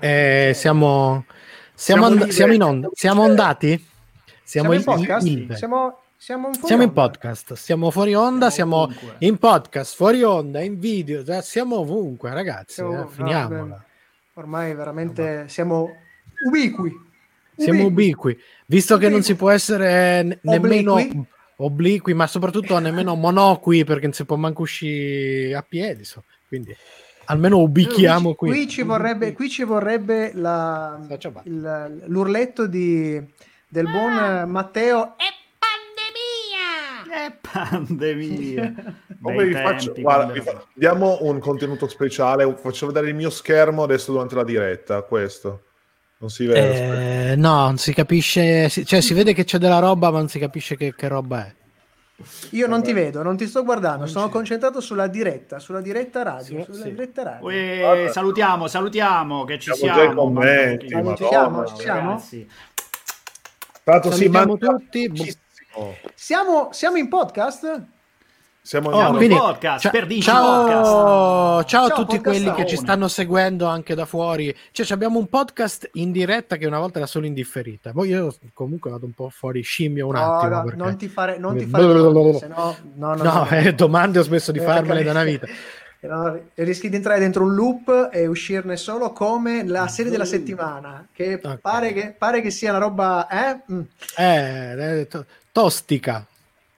Eh, siamo, siamo, and- siamo in onda, siamo ondati? Siamo, in podcast? Siamo, siamo, in, siamo in podcast, siamo fuori onda, siamo, siamo in podcast, fuori onda, in video, cioè siamo ovunque, ragazzi. Siamo, eh, finiamola. No, ormai veramente siamo ubiqui. Siamo ubiqui, visto ubiqui. che non si può essere n- nemmeno obliqui, ma soprattutto nemmeno monoqui perché non si può manco uscire a piedi. So. Quindi almeno ubichiamo qui. Qui ci vorrebbe, qui ci vorrebbe la, il, l'urletto di, del buon ah, Matteo. È pandemia! È pandemia! Come vi faccio, guarda, vi fa, diamo un contenuto speciale. Faccio vedere il mio schermo adesso durante la diretta. Questo. Non si vede. Eh, no, non si capisce. Cioè, si vede che c'è della roba, ma non si capisce che, che roba è. Io non ti vedo, non ti sto guardando, sono concentrato sulla diretta, sulla diretta radio. Sì, sulla sì. diretta radio. Uè, salutiamo, salutiamo che ci siamo. siamo. Commenti, ma ci siamo, ci siamo. Tanto si tutti. Siamo, siamo in podcast? Siamo oh, quindi, podcast, ciao, ciao, podcast. ciao, a tutti quelli che ci stanno seguendo anche da fuori. Cioè, abbiamo un podcast in diretta che una volta era solo indifferita. Poi io comunque vado un po' fuori scimmio un attimo. No, perché... Non ti fare, non ti fare domande, sennò, no, no, no, eh, domande ho smesso di eh, farmele da una vita. No, rischi di entrare dentro un loop e uscirne solo come la serie della settimana, che, okay. pare, che pare che sia una roba eh? Mm. Eh, eh to- tostica.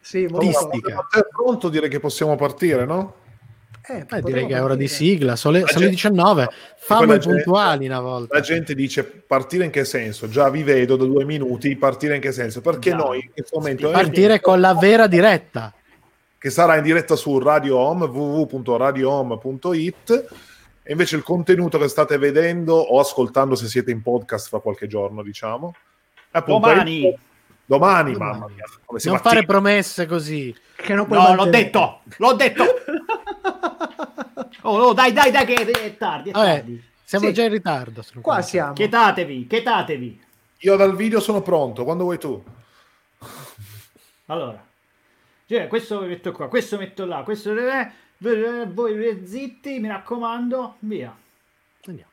Sì, moltistica. È pronto dire che possiamo partire, no? Eh, eh, direi che è ora di sigla, sono le, sono le 19, fammi puntuali una volta. La gente dice partire in che senso? Già vi vedo da due minuti, partire in che senso? Perché Già. noi in questo momento... Partire con la vera diretta. Che sarà in diretta su Radio Home, www.radiohome.it e invece il contenuto che state vedendo o ascoltando se siete in podcast fra qualche giorno, diciamo. Appunto, Domani! Domani, Domani. mamma mia. Come si non fare t- promesse così. Che non no, l'ho detto, l'ho detto. oh, oh, dai, dai, dai, che è tardi. È tardi. siamo sì. già in ritardo. Qua siamo. Chietatevi, chietatevi. Io dal video sono pronto, quando vuoi tu. Allora, cioè, questo metto qua, questo metto là, questo... Voi zitti, mi raccomando, via. Andiamo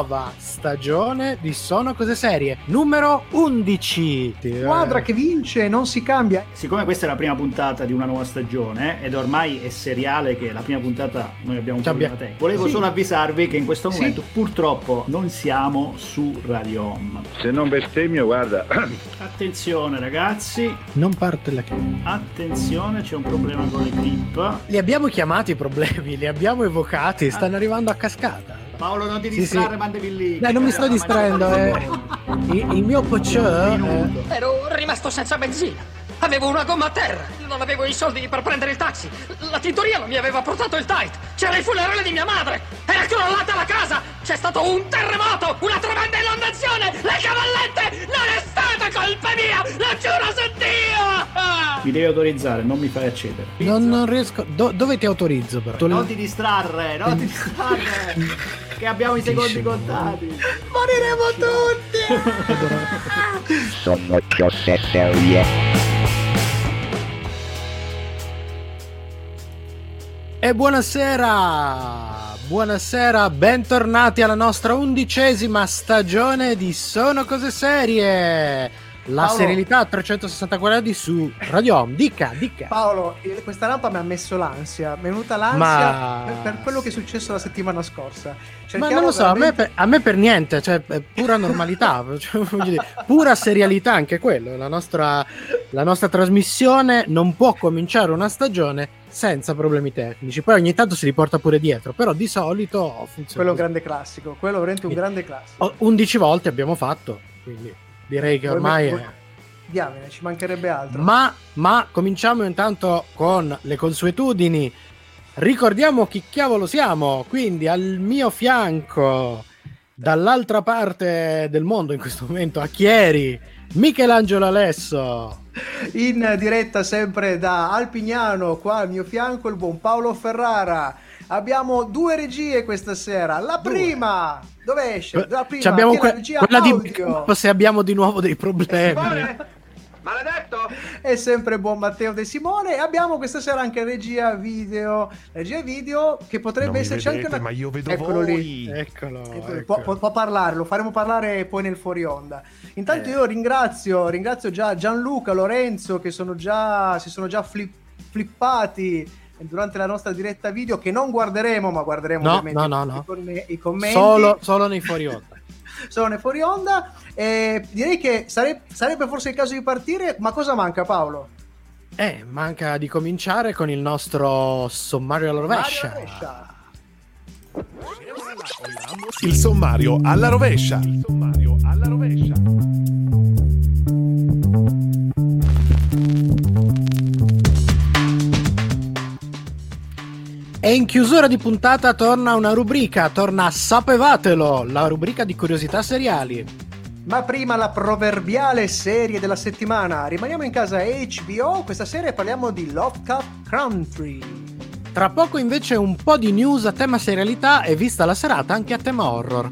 Nuova stagione di Sono Cose Serie, numero 11. Squadra che vince, non si cambia. Siccome questa è la prima puntata di una nuova stagione ed ormai è seriale che la prima puntata noi abbiamo un problema tecnico, volevo sì. solo avvisarvi che in questo momento sì. purtroppo non siamo su Radio Home. Se non bestemmio, guarda. Attenzione ragazzi. Non parte la clip. Attenzione, c'è un problema con le clip. Li abbiamo chiamati i problemi, li abbiamo evocati, stanno arrivando a cascata. Paolo, non ti distrarre, sì, mandevi lì. Dai, non mi sto distraendo. Eh. Il, il, mio PC. Eh. Ero rimasto senza benzina. Avevo una gomma a terra. Non avevo i soldi per prendere il taxi. La tintoria non mi aveva portato il tight. C'era il funerale di mia madre. Era crollata la casa. C'è stato un terremoto, una tremenda inondazione. Le cavallette non è stata colpa mia. Lo giuro su Dio. Mi devi autorizzare, non mi fai accedere. Non, non riesco. Do, dove ti autorizzo però? Non ti distrarre, non ti distrarre. che abbiamo i secondi contati. Moriremo tutti. Sono cose serie. E buonasera, buonasera, bentornati alla nostra undicesima stagione di Sono Cose Serie. La Paolo, serenità a 360 gradi su Radio Home. Dica, dica. Paolo, questa lampa mi ha messo l'ansia. Mi è venuta l'ansia Ma... per, per, quello che è successo la settimana scorsa. Cerchiamo Ma non lo so, veramente... a, me per, a, me per, niente, cioè pura normalità, cioè, dire, pura serialità anche quello. La nostra, la nostra trasmissione non può cominciare una stagione senza problemi tecnici. Poi ogni tanto si riporta pure dietro, però di solito funziona. Quello è un grande classico, quello è veramente un grande classico. 11 volte abbiamo fatto, quindi direi che ormai è... diamine, ci mancherebbe altro. Ma, ma cominciamo intanto con le consuetudini. Ricordiamo chi cavolo siamo, quindi al mio fianco, dall'altra parte del mondo in questo momento, a Chieri, Michelangelo Alesso. In diretta sempre da Alpignano, qua al mio fianco il buon Paolo Ferrara. Abbiamo due regie questa sera. La prima, dove esce? La prima, abbiamo que- quella audio. di se abbiamo di nuovo dei problemi. Maledetto! È sempre buon Matteo De Simone. E abbiamo questa sera anche regia video. Regia video che potrebbe non esserci vedete, anche una. Ma io vedo Eccolo voi. lì. Eccolo. Eccolo. Può, può, può, parlare, lo faremo parlare poi nel fuori onda. Intanto eh. io ringrazio, ringrazio già Gianluca, Lorenzo che sono già, si sono già flip, flippati durante la nostra diretta video che non guarderemo, ma guarderemo no, ovviamente no, no, no. i commenti. Solo, solo nei fuori onda. solo nei fuori onda. E direi che sare- sarebbe forse il caso di partire, ma cosa manca Paolo? Eh, manca di cominciare con il nostro sommario alla rovescia. Il sommario alla rovescia. Il sommario alla rovescia. E in chiusura di puntata torna una rubrica, torna Sapevatelo, la rubrica di curiosità seriali. Ma prima la proverbiale serie della settimana. Rimaniamo in casa HBO, questa sera parliamo di Lovecraft Country. Tra poco invece un po' di news a tema serialità e vista la serata anche a tema horror.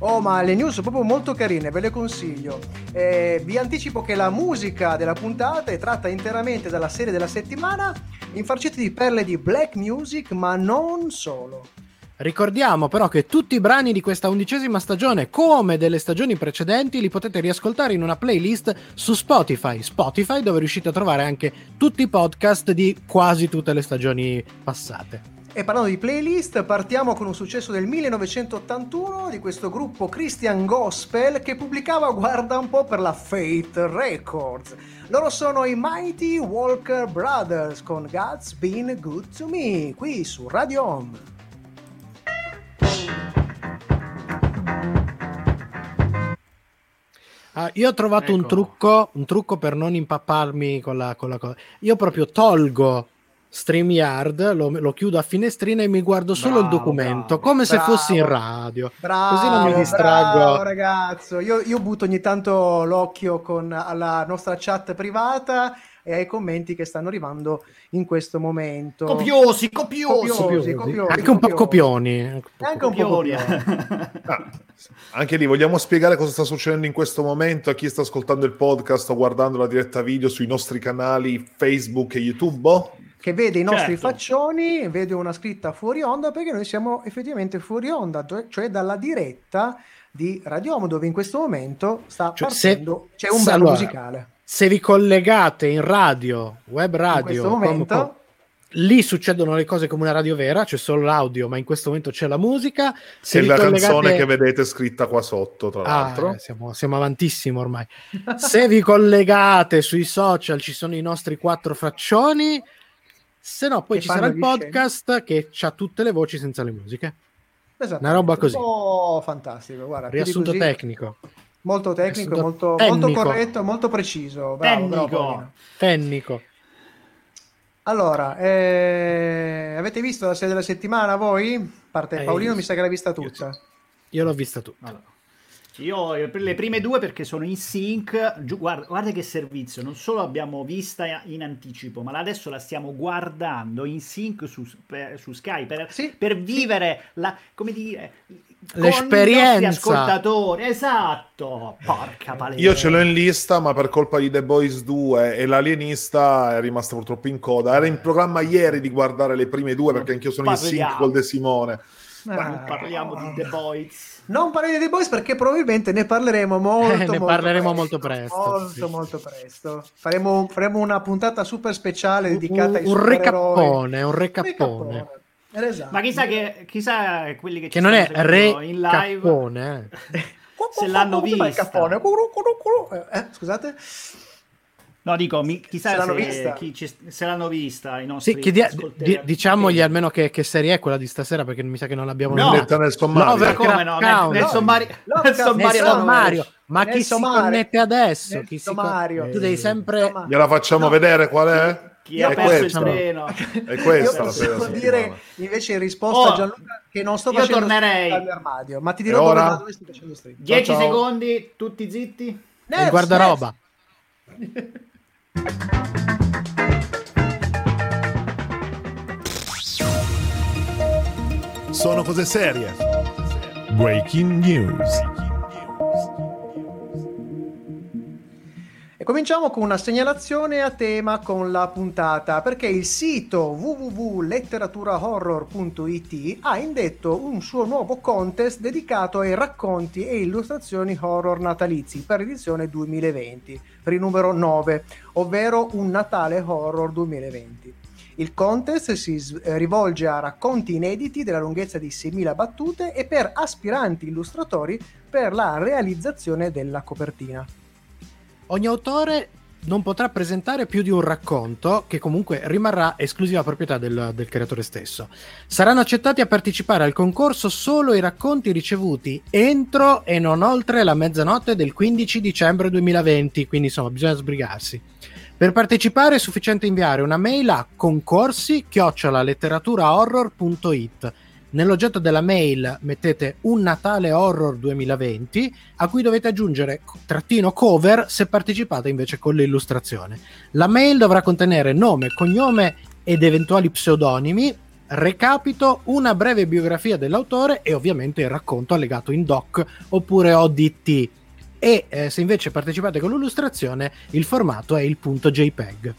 Oh, ma le news sono proprio molto carine, ve le consiglio. Eh, vi anticipo che la musica della puntata è tratta interamente dalla serie della settimana, infarcita di perle di black music, ma non solo. Ricordiamo però che tutti i brani di questa undicesima stagione, come delle stagioni precedenti, li potete riascoltare in una playlist su Spotify. Spotify dove riuscite a trovare anche tutti i podcast di quasi tutte le stagioni passate. E parlando di playlist, partiamo con un successo del 1981 di questo gruppo Christian Gospel che pubblicava, guarda un po', per la Fate Records. Loro sono i Mighty Walker Brothers con God's Been Good to Me, qui su Radio Home. Ah, io ho trovato ecco. un, trucco, un trucco per non impapparmi con la, con la cosa. Io proprio tolgo StreamYard, lo, lo, chiudo a finestrina e mi guardo solo bravo, il documento, bravo, come se bravo, fossi in radio. Così non mi distraggo. ragazzo, io, io, butto ogni tanto l'occhio con, alla nostra chat privata e ai commenti che stanno arrivando in questo momento. Copiosi, copiosi, copiosi, copiosi anche un po' copioni. Anche un po' copioni. ah, anche lì vogliamo spiegare cosa sta succedendo in questo momento a chi sta ascoltando il podcast o guardando la diretta video sui nostri canali Facebook e YouTube? Che vede i nostri certo. faccioni, vede una scritta fuori onda perché noi siamo effettivamente fuori onda, cioè dalla diretta di Radiomo dove in questo momento sta cioè, partendo, se, c'è un brano allora, musicale. Se vi collegate in radio, web radio, momento, com, com, lì succedono le cose come una radio vera, c'è solo l'audio, ma in questo momento c'è la musica. Se la collegate... canzone che vedete scritta qua sotto, tra ah, l'altro. Eh, siamo, siamo avantissimo ormai. se vi collegate sui social, ci sono i nostri quattro faccioni se no, poi ci sarà il podcast scene. che ha tutte le voci senza le musiche. Esatto. Una roba così. Oh, fantastico. Guarda, Riassunto così, tecnico. Molto tecnico, molto, molto, corretto, molto preciso. Bravo, tecnico. Bravo, tecnico. Allora, eh, avete visto la serie della settimana voi? A parte Paolino, mi sa che l'ha vista tutta. Io, io l'ho vista tutta. Allora. Io le prime due perché sono in sync, guarda, guarda, che servizio, non solo l'abbiamo vista in anticipo, ma adesso la stiamo guardando in sync su, per, su Sky per, sì, per vivere la, come dire, l'esperienza. ascoltatori, esatto, porca palese. Io ce l'ho in lista, ma per colpa di The Boys 2 e l'alienista è rimasta purtroppo in coda. Era in programma ieri di guardare le prime due perché anch'io sono Parliamo. in sync col De Simone. Ah, parliamo di The Boys. Non parliamo di Boys perché probabilmente ne parleremo molto, eh, ne molto parleremo presto, molto presto. Molto, sì. molto presto. Faremo, faremo, una puntata super speciale dedicata un, ai un recappone, un recappone. Esatto. Ma chissà che chissà quelli che, che non è re in live cappone, eh. se l'hanno visto. Eh, scusate. No, dico, mi- chissà Se se, l'hanno vista? chi ci- se l'hanno vista i nostri Sì, chiedi- di- diciamogli almeno che, che serie è quella di stasera perché mi sa che non l'abbiamo No. Diretta nel sommario. Ma come no? Nel, Count. nel sommario, No, nel no, sommario Nel sommario. Ma Nel chi si sommario. connette adesso? Nel Chi si sommario. con- Tu devi sempre... Gliela facciamo vedere qual è? chi ha È perso il questa. treno. È Io questa la posso dire invece in risposta Oh, a Gianluca che non sto io facendo tornerei. stream dal mio armadio, ma ti dirò ora? dove stai facendo stream. 10 ciao. secondi, tutti zitti. il guardaroba. Sono cose serie. Breaking news. Cominciamo con una segnalazione a tema con la puntata, perché il sito www.letteraturahorror.it ha indetto un suo nuovo contest dedicato ai racconti e illustrazioni horror natalizi per edizione 2020, per il numero 9, ovvero Un Natale Horror 2020. Il contest si rivolge a racconti inediti della lunghezza di 6.000 battute e per aspiranti illustratori per la realizzazione della copertina. Ogni autore non potrà presentare più di un racconto che comunque rimarrà esclusiva proprietà del, del creatore stesso. Saranno accettati a partecipare al concorso solo i racconti ricevuti entro e non oltre la mezzanotte del 15 dicembre 2020, quindi insomma bisogna sbrigarsi. Per partecipare è sufficiente inviare una mail a concorsi letteraturahorror.it. Nell'oggetto della mail mettete un Natale Horror 2020 a cui dovete aggiungere trattino cover se partecipate invece con l'illustrazione. La mail dovrà contenere nome, cognome ed eventuali pseudonimi, recapito, una breve biografia dell'autore e ovviamente il racconto allegato in doc oppure ODT. E eh, se invece partecipate con l'illustrazione, il formato è il punto JPEG.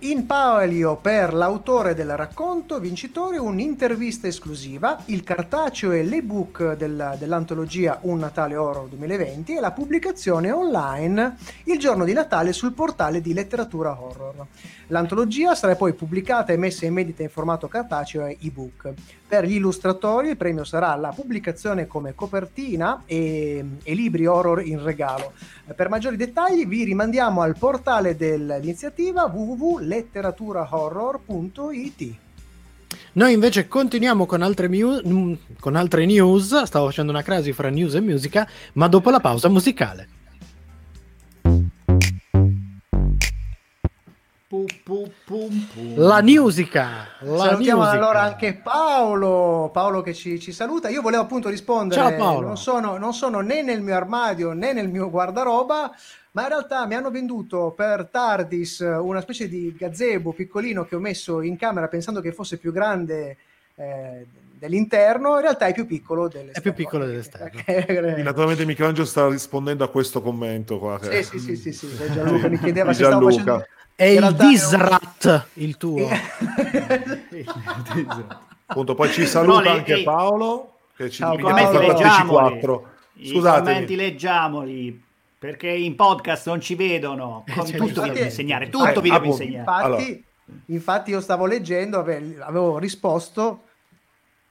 In palio per l'autore del racconto vincitore un'intervista esclusiva, il cartaceo e l'ebook del- dell'antologia Un Natale Horror 2020 e la pubblicazione online il giorno di Natale sul portale di letteratura horror. L'antologia sarà poi pubblicata e messa in vendita in formato cartaceo e ebook. Per gli illustratori il premio sarà la pubblicazione come copertina e, e libri horror in regalo. Per maggiori dettagli vi rimandiamo al portale dell'iniziativa www.letteraturahorror.it. Noi invece continuiamo con altre, mu- con altre news, stavo facendo una crasi fra news e musica, ma dopo la pausa musicale. Pu, pu, pum, pum. La musica! La Salutiamo musica. allora anche Paolo, Paolo che ci, ci saluta. Io volevo appunto rispondere, Ciao, Paolo. Non, sono, non sono né nel mio armadio né nel mio guardaroba, ma in realtà mi hanno venduto per Tardis una specie di gazebo piccolino che ho messo in camera pensando che fosse più grande eh, dell'interno, in realtà è più piccolo dell'esterno. È più piccolo dell'esterno. Quindi, Naturalmente Michelangelo sta rispondendo a questo commento qua. che- Sì, sì, sì, sì, sì. Gianluca mi chiedeva se stavo facendo... È il realtà è un- Disrat il tuo. Appunto, poi ci saluta le- anche ehi. Paolo che ci Ciao, Paolo. leggiamoli. 4 I commenti leggiamoli perché in podcast non ci vedono. Con Cioè, tutto vi devo insegnare, tutto Eh, vi devo appunto. insegnare. Infatti, Allora. infatti io stavo leggendo, ave- avevo risposto.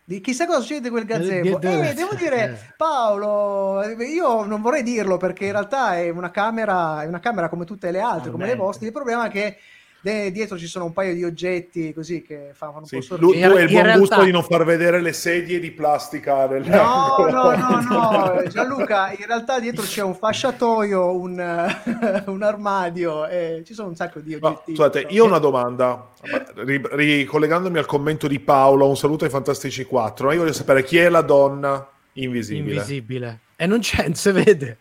Di chissà cosa succede quel gazebo. Eh, devo dire, eh. Paolo, io non vorrei dirlo perché in realtà è una camera, è una camera come tutte le altre, come le vostre. Il problema è che de- dietro ci sono un paio di oggetti così che fanno un Sì, po' sorridere. lui, tu hai il buon realtà- gusto di non far vedere le sedie di plastica del No, no, no, no, Gianluca, in realtà dietro c'è un fasciatoio, un, eh, un armadio e ci sono un sacco di Ma, oggetti. scusate, io ho una domanda. Ri- ricollegandomi al commento di Paolo, un saluto ai Fantastici 4. Ma io voglio sapere chi è la donna invisibile. Invisibile. E non c'è, non si vede.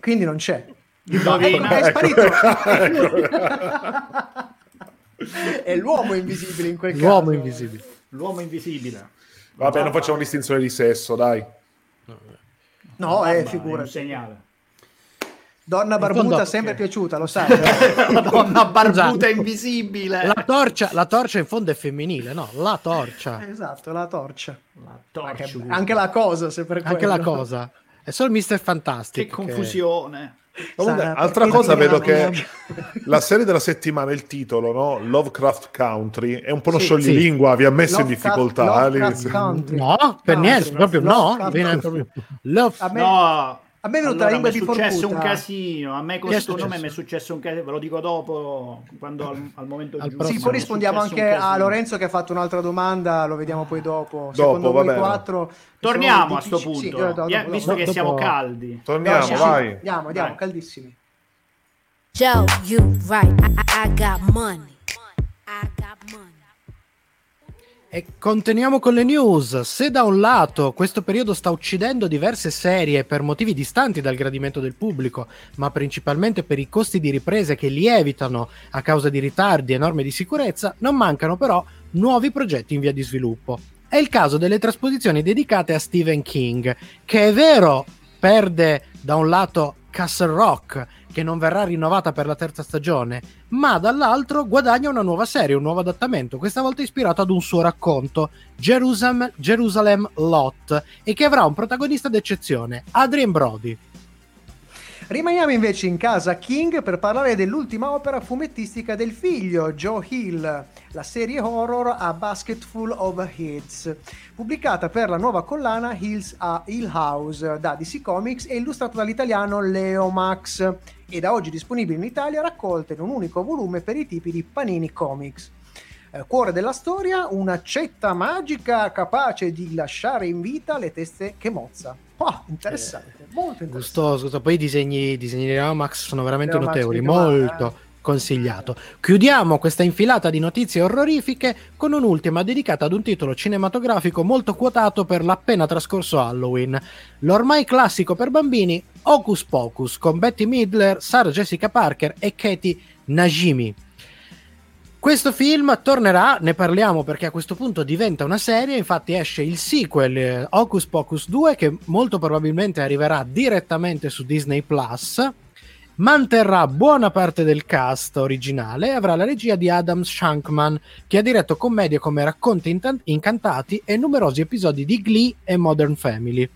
Quindi non c'è. Indovina. Ecco, è Ecco. sparito. è l'uomo invisibile in quel L'uomo caso. invisibile. L'uomo invisibile. Vabbè, non facciamo distinzione di sesso, dai. No, Mamma, è è un figura. segnale. Donna barbuta sempre piaciuta, lo sai. Donna barbuta invisibile. La torcia, la torcia in fondo è femminile, no? La torcia. esatto, la torcia. La Anche, torcia. anche la cosa, se per Anche quello. la cosa. È solo Mr. Fantastic. Che confusione. Comunque, Sarà altra cosa, vedo che la serie della settimana, il titolo, no? Lovecraft Country, è un po' uno Sì, scioglilingua, vi ha messo in Lovecraft- difficoltà. Lovecraft. No, per No, niente, sì, proprio no. Lovecraft Viene Country. proprio... Love- A me- No, A me è venuta Allora, la lingua mi è di successo un casino. A me è questo nome successo? mi è successo un casino. Ve lo dico dopo, quando al, al momento Al giusto. Sì, poi è rispondiamo anche a. Lorenzo che ha fatto un'altra domanda, lo vediamo poi dopo. Dopo, Secondo voi bene. quattro Torniamo a sto punto, sì, dopo, dopo, Yeah, dopo. visto che dopo- siamo caldi. Torniamo, No, sì, vai. Andiamo, andiamo, Vai. caldissimi. Joe, you right. I, I got money. I got money. E continuiamo con le news. Se da un lato questo periodo sta uccidendo diverse serie per motivi distanti dal gradimento del pubblico, ma principalmente per i costi di riprese che lievitano a causa di ritardi e norme di sicurezza, non mancano però nuovi progetti in via di sviluppo. È il caso delle trasposizioni dedicate a Stephen King, che è vero perde da un lato Castle Rock, che non verrà rinnovata per la terza stagione, ma dall'altro guadagna una nuova serie, un nuovo adattamento, questa volta ispirato ad un suo racconto, Jerusalem, Jerusalem Lot, e che avrà un protagonista d'eccezione, Adrien Brody. Rimaniamo invece in casa King per parlare dell'ultima opera fumettistica del figlio, Joe Hill, la serie horror A Basketful of Heads, pubblicata per la nuova collana Hills a Hill House da DC Comics e illustrata dall'italiano Leo Max e da oggi disponibile in Italia raccolta in un unico volume per i tipi di Panini Comics. Eh, cuore della storia, una cetta magica capace di lasciare in vita le teste che mozza. Oh, interessante, molto interessante. Gustoso, poi i disegni, disegni di Leo Max sono veramente Leo Max, notevoli, mica male, molto eh. consigliato. Chiudiamo questa infilata di notizie orrorifiche con un'ultima dedicata ad un titolo cinematografico molto quotato per l'appena trascorso Halloween. L'ormai classico per bambini Hocus Pocus con Betty Midler, Sarah Jessica Parker e Katie Najimi. Questo film tornerà, ne parliamo perché a questo punto diventa una serie, infatti esce il sequel eh, Hocus Pocus 2 che molto probabilmente arriverà direttamente su Disney Plus, manterrà buona parte del cast originale e avrà la regia di Adam Shankman che ha diretto commedie come Racconti Incantati e numerosi episodi di Glee e Modern Family.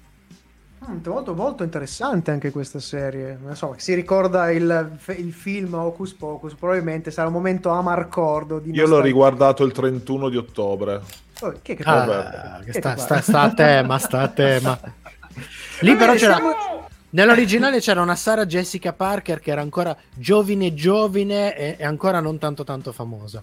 Mm, Molto, molto interessante anche questa serie. Insomma, si ricorda il, il film Hocus Pocus, probabilmente sarà un momento amarcordo. Di Io l'ho nostalgia. riguardato il 31 di ottobre. Oh, che Ah, parla? che è sta, che sta- parla? sta a tema, sta a tema. Lì Va però c'era... siamo- Nell'originale c'era una Sarah Jessica Parker che era ancora giovine giovine e, e ancora non tanto tanto famosa.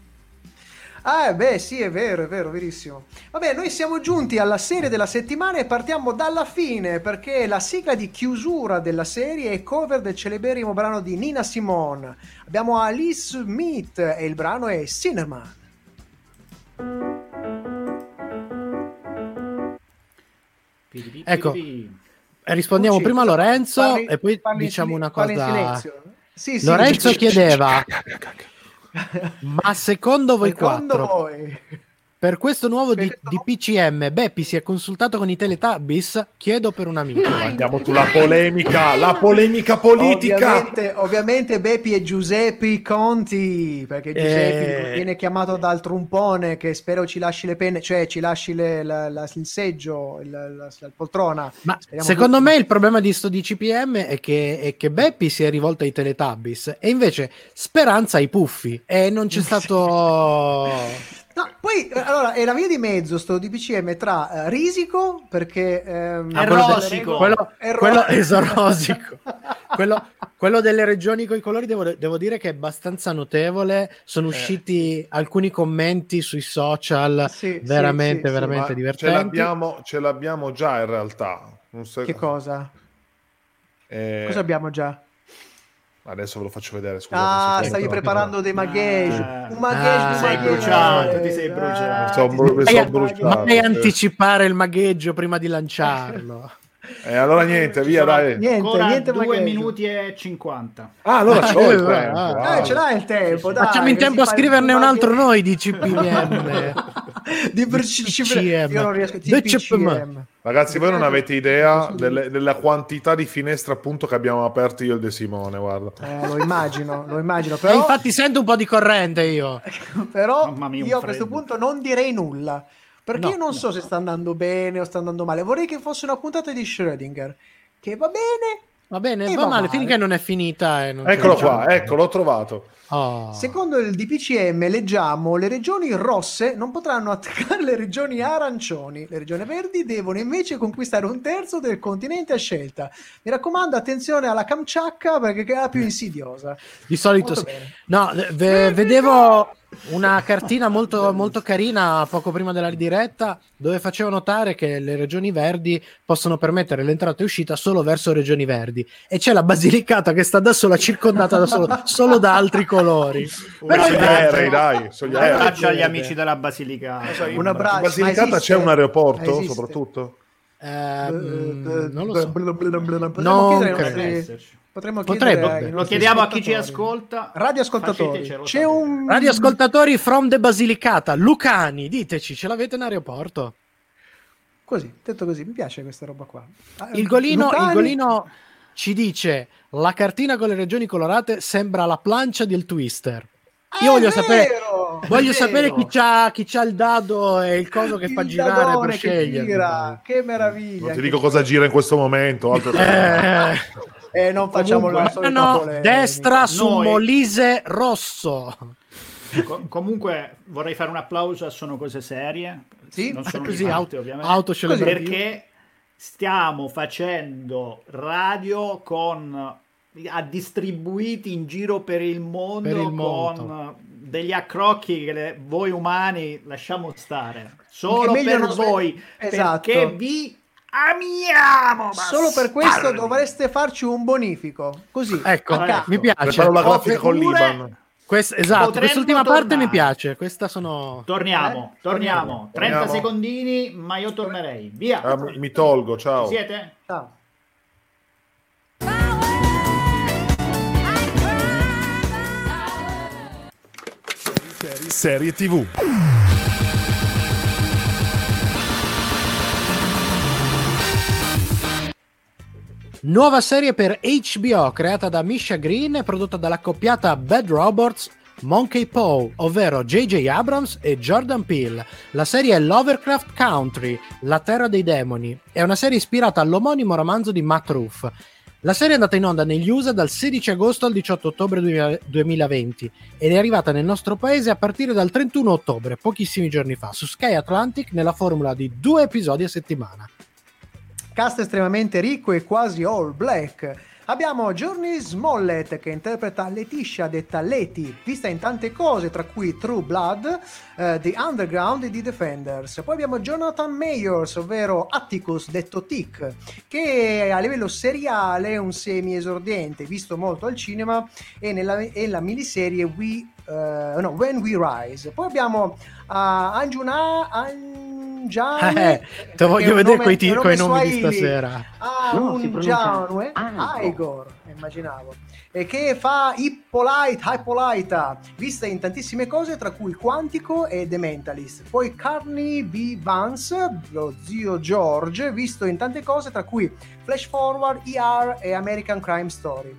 Ah, beh, sì, è vero, è vero, verissimo. Vabbè, noi siamo giunti alla serie della settimana e partiamo dalla fine perché la sigla di chiusura della serie è cover del celeberrimo brano di Nina Simone. Abbiamo Alice Smith e il brano è Cinnamon. Ecco. E rispondiamo Luci, prima a Lorenzo parli- e poi diciamo una cosa. Sì, sì, Lorenzo sì. chiedeva: Ma secondo voi Secondo quattro, voi? Per questo nuovo di, Per di PCM, Beppi si è consultato con i Teletubbies? Chiedo per un amico. Andiamo sulla polemica, la polemica politica. Ovviamente, ovviamente Beppi è Giuseppe Conti, perché Giuseppe Eh. viene chiamato dal trumpone che spero ci lasci le penne, cioè ci lasci le- la- la- il seggio, la, la poltrona. Ma Speriamo secondo tutti. me il problema di sto DCPM è che, è che Beppi si è rivolto ai Teletubbies e invece Speranza ai Puffi e non c'è stato... No, poi eh, allora è la via di mezzo sto DPCM tra eh, risico perché ehm, È quello delle rosico. quello, è quello esarosico. quello, quello delle regioni con i colori devo, devo dire che è abbastanza notevole. Sono usciti alcuni commenti sui social Sì, veramente, sì, sì. veramente Ma ce divertenti. l'abbiamo, ce l'abbiamo già in realtà. Non so- Che cosa? Eh, Cosa abbiamo già? Adesso ve lo faccio vedere. Scusate, Ah, stavi preparando dei magheggi. Ah. un magheggi, Ah, sei bruciato, ti sei bruciato. Ah, Mi a- bruciato, a sì. anticipare il magheggio prima di lanciarlo. E allora niente, via dai. Niente, Ancora niente 2 magheggio. minuti e 50. Ah, allora c'ho il Eh, tempo. ah, ah. Eh, ce l'hai il tempo, dai. Facciamo in tempo a il scriverne un altro noi di CPM. di DCPM. Io non riesco. DCPM. Ragazzi, voi non avete idea delle- della quantità di finestre appunto che abbiamo aperto io e il De Simone, guarda. Eh, lo immagino, lo immagino. E Però, infatti sento un po' di corrente io. però mia, io a questo punto non direi nulla. Perché No, io non no. so se sta andando bene o sta andando male. Vorrei che fosse una puntata di Schrödinger. Che va bene, Va bene, va, va male, male. finché non è finita. E non Eccolo qua, ecco, l'ho trovato. Oh. Secondo il DPCM leggiamo le regioni rosse non potranno attaccare le regioni arancioni, le regioni verdi devono invece conquistare un terzo del continente a scelta. Mi raccomando attenzione alla Kamchatka perché è la più insidiosa. Di solito sì. No, ve- vedevo una cartina molto, molto carina poco prima della diretta dove facevo notare che le regioni verdi possono permettere l'entrata e uscita solo verso regioni verdi e c'è la Basilicata che sta da sola circondata da solo, solo da altri colori. Però Però sugli aerei, dai, sugli Un aerei. abbraccio agli amici della Basilicata. Un abbraccio. In Basilicata c'è un aeroporto, Esiste? soprattutto? Eh, mm, non lo so. Potremmo Non credo. potremmo Potrebbe. Lo chiediamo a chi ci ascolta. Radioascoltatori, c'è un Radioascoltatori from the Basilicata, Lucani, diteci, ce l'avete in aeroporto? Così, detto così, mi piace questa roba qua. Il golino, Lucani- il golino ci dice la cartina con le regioni colorate sembra la plancia del twister. Io Ah, voglio è sapere, vero! voglio sapere vero. chi c'ha, chi c'ha il dado e il coso che Il fa girare per che scegliere. gira, Che meraviglia. Non ti dico cosa gira in questo momento. altro- Eh, Eh, non facciamo la Comunque, solita no, polemica. destra su Noi- Molise rosso. Co- comunque vorrei fare un applauso a Sono Cose Serie. Sì, non sono Così parte, auto, ovviamente. autocelebrativo. perché stiamo facendo radio con ha distribuiti in giro per il mondo, Per il mondo. con degli accrocchi che le- voi umani lasciamo stare solo per non voi Esatto. perché vi amiamo Solo per questo dovreste farci un bonifico. Così. Ecco, caso. mi piace. Preparo la grafica con l'Iban. Quest- esatto, Potremmo quest'ultima parte tornare. mi piace. Questa sono. torniamo Eh? torniamo 30 Torniamo. secondini ma io tornerei via Ah, mi, tolgo, ciao. siete? Ciao. Serie TV. Nuova serie per HBO creata da Misha Green e prodotta dall'accoppiata Bad Robots Monkey Paw, ovvero J.J. Abrams e Jordan Peele. La serie è Lovercraft Country, la terra dei demoni. È una serie ispirata all'omonimo romanzo di Matt Ruff. La serie è andata in onda negli USA dal 16 agosto al 18 ottobre 2000 2020 ed è arrivata nel nostro paese a partire dal 31 ottobre, pochissimi giorni fa, su Sky Atlantic nella formula di due episodi a settimana. Cast estremamente ricco e quasi all black. Abbiamo Journey Smollett che interpreta Letitia detta Leti, vista in tante cose, tra cui True Blood, eh, The Underground e The Defenders. Poi abbiamo Jonathan Mayors, ovvero Atticus detto Tick, che a livello seriale è un semi esordiente, visto molto al cinema e nella, e la miniserie We, eh, no, When We Rise. Poi abbiamo uh, Anjuna Anjane, Eh, te voglio un vedere nome- quei, un quei nomi di swahili. stasera. Ah, No, un Igor. Igor, immaginavo. E che fa Hippolyte, Hippolyta, vista in tantissime cose, tra cui Quantico e The Mentalist. Poi Carney B. Vance, lo zio George, visto in tante cose, tra cui Flash Forward, ER e American Crime Story.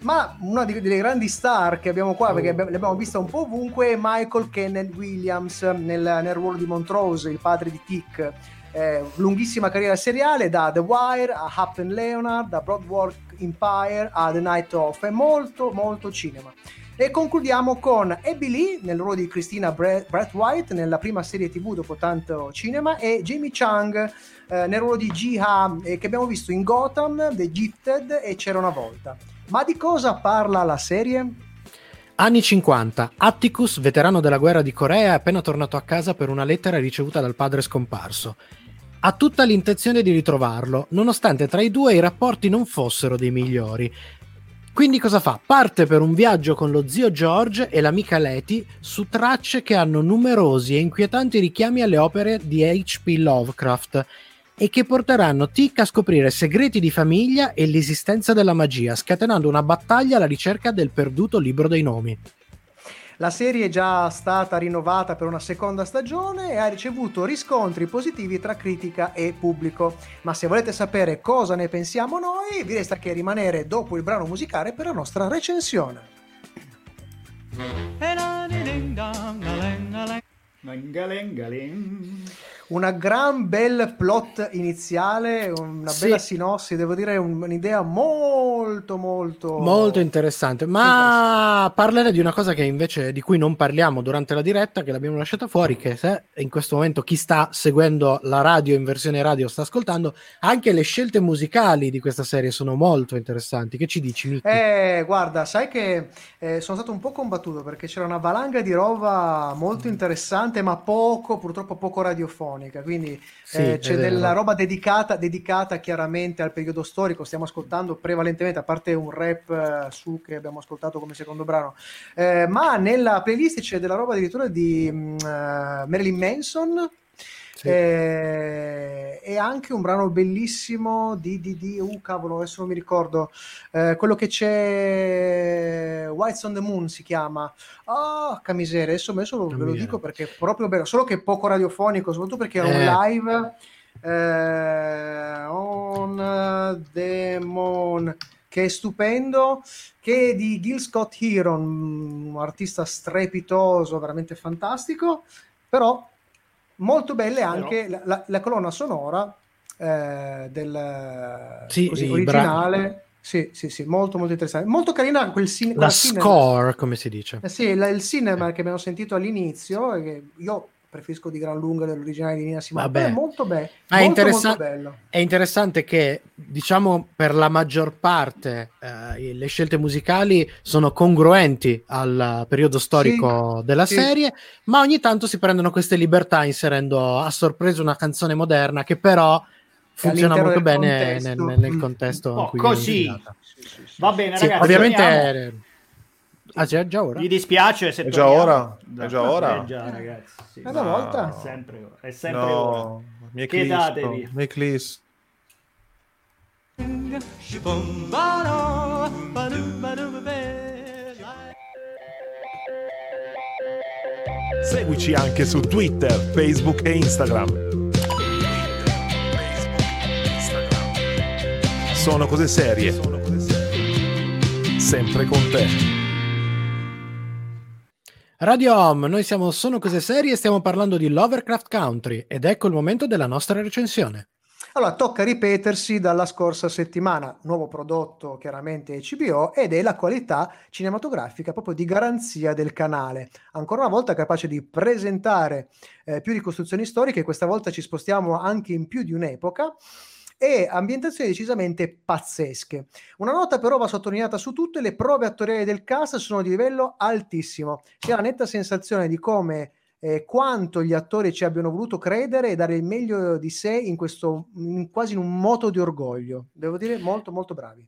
Ma una delle grandi star che abbiamo qua, perché abbiamo- l'abbiamo vista un po' ovunque, è Michael Kenneth Williams nel, nel ruolo di Montrose, il padre di Tick. Eh, lunghissima carriera seriale da The Wire a and Leonard, da Broadwalk Empire a The Night Of, è molto molto cinema. E concludiamo con Abby Lee nel ruolo di Christina Bre- Brett White nella prima serie tv dopo tanto cinema e Jamie Chung eh, nel ruolo di Ji-Ha eh, che abbiamo visto in Gotham, The Gifted e C'era una volta. Ma di cosa parla la serie? Anni 50. Atticus, veterano della guerra di Corea, è appena tornato a casa per una lettera ricevuta dal padre scomparso. Ha tutta l'intenzione di ritrovarlo, nonostante tra i due i rapporti non fossero dei migliori. Quindi cosa fa? Parte per un viaggio con lo zio George e l'amica Letty su tracce che hanno numerosi e inquietanti richiami alle opere di H.P. Lovecraft e che porteranno Tick a scoprire segreti di famiglia e l'esistenza della magia, scatenando una battaglia alla ricerca del perduto libro dei nomi. La serie è già stata rinnovata per una seconda stagione e ha ricevuto riscontri positivi tra critica e pubblico. Ma se volete sapere cosa ne pensiamo noi, vi resta che rimanere dopo il brano musicale per la nostra recensione. Galengaling. Una gran bel plot iniziale, una Sì. bella sinossi, devo dire un- un'idea molto molto molto interessante, ma parlerei di una cosa che invece di cui non parliamo durante la diretta, che l'abbiamo lasciata fuori, che se in questo momento chi sta seguendo la radio in versione radio sta ascoltando, anche le scelte musicali di questa serie sono molto interessanti. Che ci dici, Nicky? Eh, guarda, sai che eh, sono stato un po' combattuto perché c'era una valanga di roba molto interessante, ma poco, purtroppo poco radiofonica. Quindi Sì, eh, c'è della roba dedicata, dedicata chiaramente al periodo storico. Stiamo ascoltando prevalentemente, a parte un rap eh, su che abbiamo ascoltato come secondo brano, eh, ma nella playlist c'è della roba addirittura di mm, eh, Marilyn Manson. Sì. Eh, e anche un brano bellissimo di, di, di uh, cavolo, adesso non mi ricordo eh, quello che c'è Whites on the Moon si chiama oh che miseria adesso, adesso lo- ve lo dico perché è proprio bello solo che è poco radiofonico soprattutto perché era Eh. un live eh, on the Moon che è stupendo che è di Gil Scott Heron un artista strepitoso veramente fantastico però molto belle anche la, la- la colonna sonora eh, del Sì, così, originale. Sì, sì, sì, molto molto interessante. Molto carina quel cine- La cinema. score, come si dice. Eh sì, la- il cinema che abbiamo sentito all'inizio, e che io preferisco di gran lunga dell'originale di Nina Simone, Vabbè. è molto, be- Ma è, molto, interessa- molto bello. è interessante che, diciamo, per la maggior parte eh, le scelte musicali sono congruenti al periodo storico della sì. serie, ma ogni tanto si prendono queste libertà inserendo a sorpresa una canzone moderna che però funziona molto bene contesto. nel, nel contesto in Oh, cui viene così. infilata. Va bene, Sì, ragazzi. ovviamente... Ah, già, già ora? Vi dispiace se È già torniamo? ora? È già ora? Eh già, ragazzi. Sì. È una volta. È sempre, è sempre ora. No, mi Chedatevi. eclisto, mi eclisto. Seguici anche su Twitter, Facebook e Instagram. Sono cose serie. Sempre con te. Radio Home, noi siamo Sono Cose Serie e stiamo parlando di Lovercraft Country ed ecco il momento della nostra recensione. Allora, tocca ripetersi dalla scorsa settimana, nuovo prodotto chiaramente HBO ed è la qualità cinematografica proprio di garanzia del canale. Ancora una volta capace di presentare eh, più ricostruzioni storiche, questa volta ci spostiamo anche in più di un'epoca e ambientazioni decisamente pazzesche. Una nota però va sottolineata su tutte, le prove attoriali del cast sono di livello altissimo. Si ha la netta sensazione di come eh, quanto gli attori ci abbiano voluto credere e dare il meglio di sé in questo in- quasi in un moto di orgoglio. Devo dire molto molto bravi.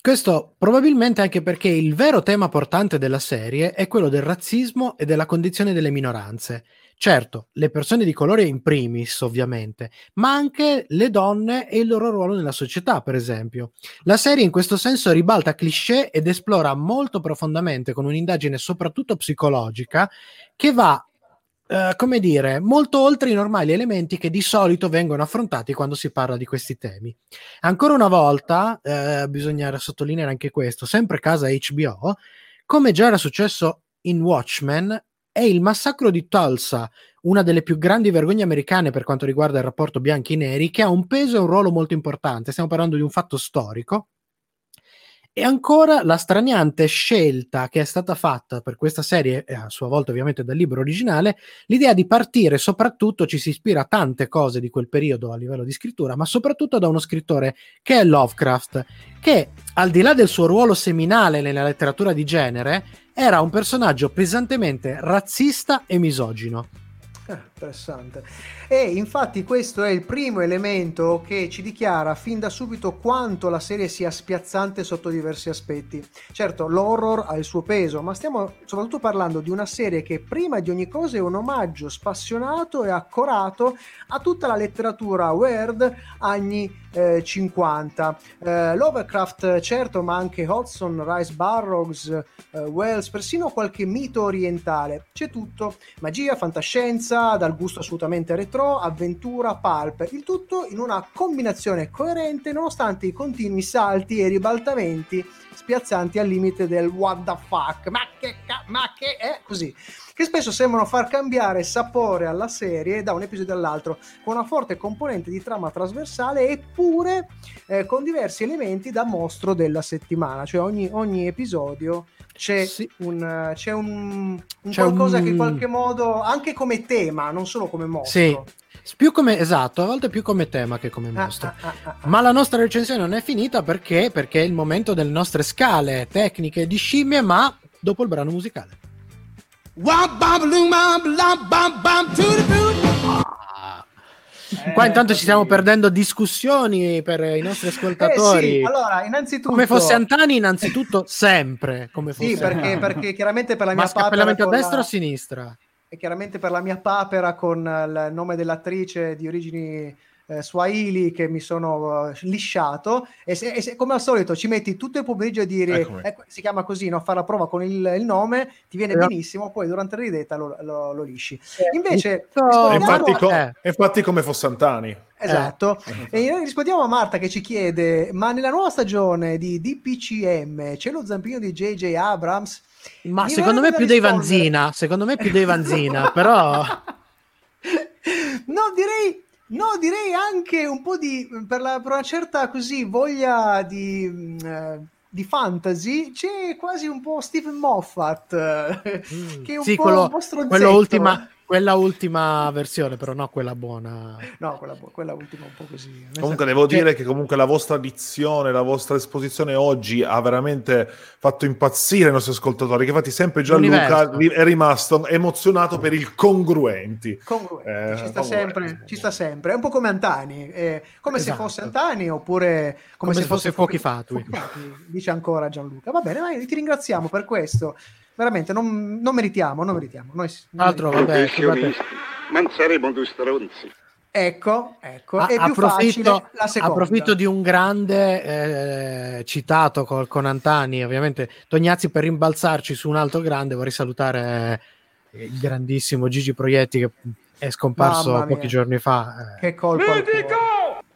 Questo probabilmente anche perché il vero tema portante della serie è quello del razzismo e della condizione delle minoranze. Certo, le persone di colore in primis, ovviamente, ma anche le donne e il loro ruolo nella società, per esempio. La serie in questo senso ribalta cliché ed esplora molto profondamente con un'indagine soprattutto psicologica che va eh, come dire, molto oltre i normali elementi che di solito vengono affrontati quando si parla di questi temi. Ancora una volta, eh, bisogna sottolineare anche questo, sempre casa HBO, come già era successo in Watchmen, è il massacro di Tulsa, una delle più grandi vergogne americane per quanto riguarda il rapporto bianchi-neri, che ha un peso e un ruolo molto importante. Stiamo parlando di un fatto storico. E ancora la straniante scelta che è stata fatta per questa serie, a sua volta ovviamente dal libro originale, l'idea di partire, soprattutto ci si ispira a tante cose di quel periodo a livello di scrittura, ma soprattutto da uno scrittore che è Lovecraft, che al di là del suo ruolo seminale nella letteratura di genere, era un personaggio pesantemente razzista e misogino. Ah, interessante. E infatti questo è il primo elemento che ci dichiara fin da subito quanto la serie sia spiazzante sotto diversi aspetti. Certo, l'horror ha il suo peso, ma stiamo soprattutto parlando di una serie che prima di ogni cosa è un omaggio spassionato e accorato a tutta la letteratura weird anni eh, 50. Eh, Lovecraft, certo, ma anche Hodgson, Rice Burroughs, eh, Wells, persino qualche mito orientale. C'è tutto, magia, fantascienza, dal gusto assolutamente retro, avventura, pulp, il tutto in una combinazione coerente nonostante i continui salti e ribaltamenti spiazzanti al limite del what the fuck, ma che, ma che è così. che spesso sembrano far cambiare sapore alla serie da un episodio all'altro, con una forte componente di trama trasversale eppure eh, con diversi elementi da mostro della settimana, cioè ogni, ogni episodio c'è, Sì. un, c'è un, un C'è qualcosa un- che in qualche modo, anche come tema, non solo come mostro. Sì, più come esatto, a volte più come tema che come Ah, mostro. ah, ah, ah, ah. Ma la nostra recensione non è finita perché? Perché è il momento delle nostre scale tecniche di scimmie, ma dopo il brano musicale. Qua intanto ci stiamo perdendo discussioni per i nostri Eh ascoltatori. sì, allora, innanzitutto... Come fosse Antani, innanzitutto sempre. Come fosse Sì, perché, perché chiaramente per la Ma mia papera... scappellamento a destra la- o a sinistra? e chiaramente per la mia papera con eh, il nome dell'attrice di origini eh, swahili che mi sono eh, lisciato e, se- e se- come al solito ci metti tutto il pomeriggio a dire ecco, si chiama così no? fare la prova con il, il nome ti viene Eh. benissimo poi durante la ridetta lo, lo- lo lisci invece Questo- E rispondiamo- infatti, co- Eh. e infatti come Fossantani. Esatto, e noi rispondiamo a Marta che ci chiede: Ma nella nuova stagione di DPCM c'è lo zampino di JJ Abrams? Ma Mi secondo me più da dei rispondere- Vanzina. Secondo me più dei Vanzina, però. no, direi, no, direi anche un po' di per, la- per una certa così voglia di, mh, eh, di fantasy. C'è quasi un po' Stephen Moffat, eh, che è un Sì, po', quello- un po' stronzetto. Quella ultima, quella ultima versione, però no quella buona. No, quella, quella ultima un po' così. Comunque devo dire che comunque la vostra dizione, la vostra esposizione oggi ha veramente fatto impazzire i nostri ascoltatori, che infatti sempre Gianluca L'universo. è rimasto emozionato per il congruenti. Congruente, Eh, ci sta sempre, ci sta sempre. È un po' come Antani, eh, come se Esatto. fosse Antani oppure come, Come se fosse Fuochi Fatui. Fuochi Fatui, dice ancora Gianluca. Va bene, vai, ti ringraziamo per questo. Veramente, non, non meritiamo, non meritiamo. Noi, Tra l'altro, vabbè, ma non saremo due stronzi. Ecco, ecco, a- è più facile approfitto, la seconda. approfitto di un grande eh, citato col- con Antani, ovviamente Tognazzi per rimbalzarci su un altro grande, vorrei salutare eh, il grandissimo Gigi Proietti che è scomparso pochi giorni fa. eh. Che colpo.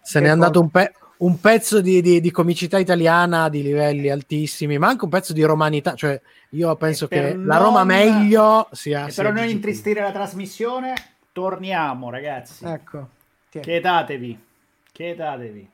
Se Che n'è andato colpo. un, pe- un pezzo di, di- di comicità italiana di livelli altissimi, ma anche un pezzo di romanità. Cioè, io penso E per che la Roma non- meglio sia. E sia per non intristire la trasmissione, torniamo, ragazzi. Ecco, tieni. Chiedatevi. Chiedatevi.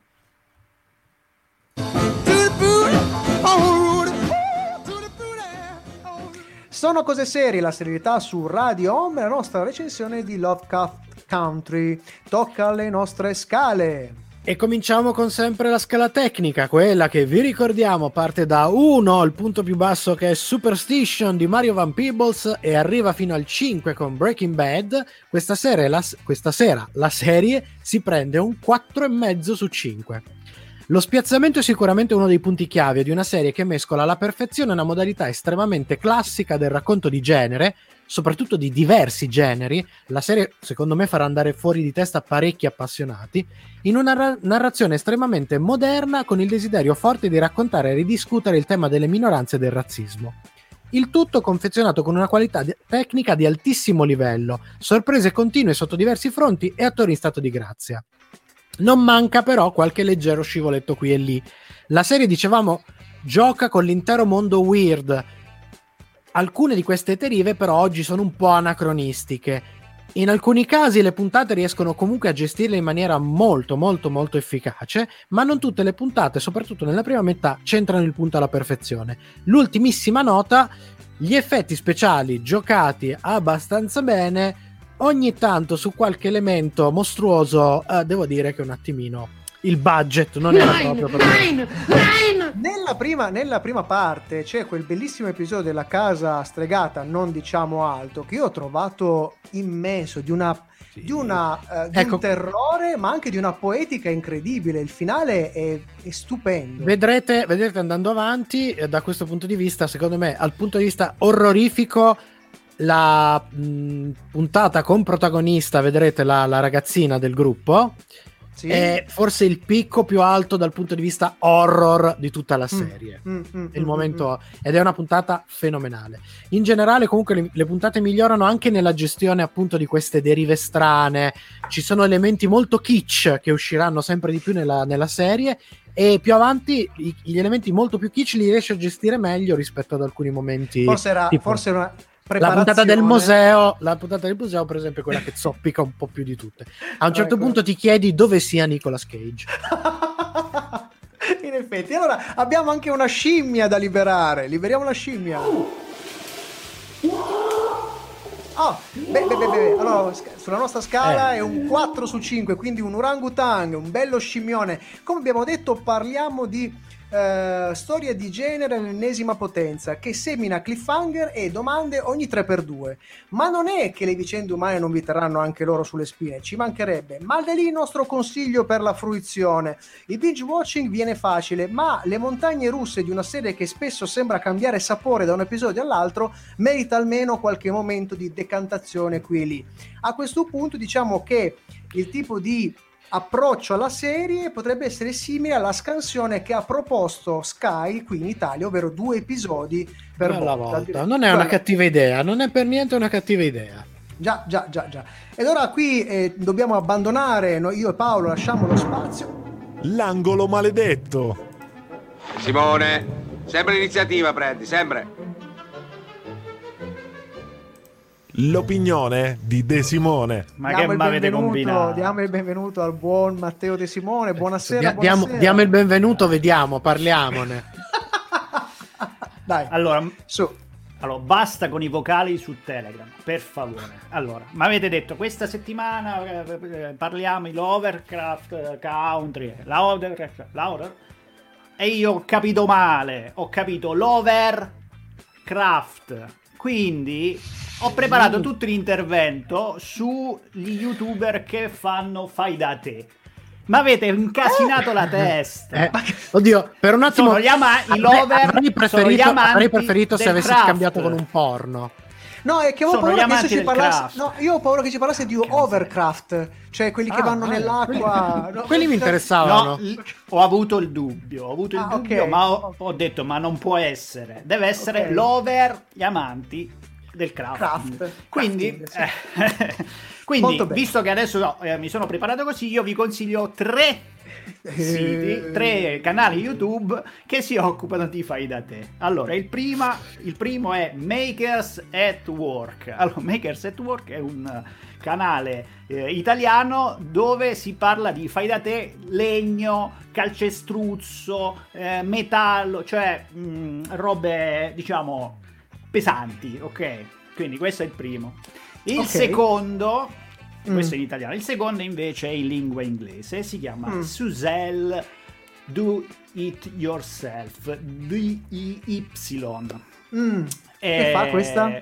Sono cose serie, la serietà su Radio Home, la nostra recensione di Lovecraft Country. Tocca alle nostre scale. E cominciamo con sempre la scala tecnica, quella che vi ricordiamo parte da 1, il punto più basso che è Superstition di Mario Van Peebles e arriva fino al 5 con Breaking Bad. Questa sera la, questa sera la serie si prende un 4,5 su 5. Lo spiazzamento è sicuramente uno dei punti chiave di una serie che mescola alla perfezione una modalità estremamente classica del racconto di genere, soprattutto di diversi generi. La serie, secondo me, farà andare fuori di testa parecchi appassionati, in una ra- narrazione estremamente moderna con il desiderio forte di raccontare e ridiscutere il tema delle minoranze e del razzismo. Il tutto confezionato con una qualità di- tecnica di altissimo livello, sorprese continue sotto diversi fronti e attori in stato di grazia. Non manca però qualche leggero scivoletto qui e lì. La serie, dicevamo, gioca con l'intero mondo weird. Alcune di queste derive però oggi sono un po' anacronistiche. In alcuni casi le puntate riescono comunque a gestirle in maniera molto molto molto efficace, ma non tutte le puntate, soprattutto nella prima metà, centrano il punto alla perfezione. L'ultimissima nota, gli effetti speciali giocati abbastanza bene, ogni tanto su qualche elemento mostruoso, eh, devo dire che un attimino il budget non era proprio per Nella prima, nella prima parte c'è quel bellissimo episodio della casa stregata, non diciamo alto, che io ho trovato immenso, di, una, di, una, eh, di Ecco. un terrore, ma anche di una poetica incredibile. Il finale è, è stupendo. Vedrete, vedrete andando avanti, eh, da questo punto di vista, secondo me, al punto di vista orrorifico, la mh, puntata con protagonista, vedrete la, la ragazzina del gruppo, Sì? è forse il picco più alto dal punto di vista horror di tutta la Mm, serie. mm, mm, Il mm, momento, ed è una puntata fenomenale. In generale, comunque, le, le puntate migliorano anche nella gestione appunto di queste derive strane. Ci sono elementi molto kitsch che usciranno sempre di più nella, nella serie. E più avanti gli elementi molto più kitsch li riesce a gestire meglio rispetto ad alcuni momenti. Forse era, tipo- forse era- La puntata del museo, la puntata del museo, per esempio, è quella che zoppica un po' più di tutte. A un certo Ecco. punto ti chiedi dove sia Nicolas Cage. In effetti, allora abbiamo anche una scimmia da liberare. Liberiamo la scimmia. Oh, beh, beh, beh, beh. Allora, sulla nostra scala Eh. è un 4 su 5, quindi un orangutang, un bello scimmione. Come abbiamo detto, parliamo di eh, storia di genere all'ennesima potenza che semina cliffhanger e domande ogni 3x2. Ma non è che le vicende umane non vi terranno anche loro sulle spine, ci mancherebbe. Ma da lì il nostro consiglio per la fruizione. Il binge watching viene facile, ma le montagne russe di una serie che spesso sembra cambiare sapore da un episodio all'altro merita almeno qualche momento di decantazione qui e lì. A questo punto diciamo che il tipo di approccio alla serie potrebbe essere simile alla scansione che ha proposto Sky qui in Italia, ovvero due episodi per alla volta. volta. Non è una Guarda, cattiva idea, non è per niente una cattiva idea. Già, già, già, già. Ed ora qui eh, dobbiamo abbandonare, no, io e Paolo lasciamo lo spazio. L'angolo maledetto. Simone, sempre l'iniziativa prendi, sempre. L'opinione di De Simone. Ma diamo che il mi avete benvenuto- combinato? Diamo il benvenuto al buon Matteo De Simone. Buonasera. Dia- diamo, buonasera. diamo il benvenuto, vediamo, parliamone. Dai, Allora, su. allora, basta con i vocali su Telegram, per favore. Allora, mi avete detto questa settimana eh, eh, parliamo di Lovercraft eh, Country, Lovercraft, Lover, e io ho capito male, ho capito Lovercraft. Quindi ho preparato tutto l'intervento sugli youtuber che fanno fai da te. Ma avete incasinato la testa. Eh, oddio, per un attimo Sono gli ama- i avrei- lover avrei sono preferito, avrei preferito se avessi craft. scambiato con un porno. No, è che avevo Sono paura che ci parlasse. craft. No, io ho paura che ci parlasse di Overcraft, cioè quelli che Ah, vanno eh, nell'acqua. quelli- No, quelli mi interessavano. No, l- ho avuto il dubbio, ho avuto il Ah, dubbio, ok. ma ho, ho detto ma non può essere, deve essere Ok. l'over, gli amanti del craft. Craft. Quindi, Crafting, eh, quindi visto che adesso no, eh, mi sono preparato così, io vi consiglio tre siti, Eh, tre canali YouTube che si occupano di fai da te. Allora, il, prima, il primo è Makers at Work. Allora, Makers at Work è un canale eh, italiano dove si parla di fai da te legno, calcestruzzo, eh, metallo, cioè mh, robe diciamo pesanti, ok? Quindi questo è il primo. Il Ok. secondo questo Mm. è in italiano. Il secondo invece è in lingua inglese, si chiama Mm. Suzelle Do It Yourself, D-I-Y. mm, Eh, Che fa questa?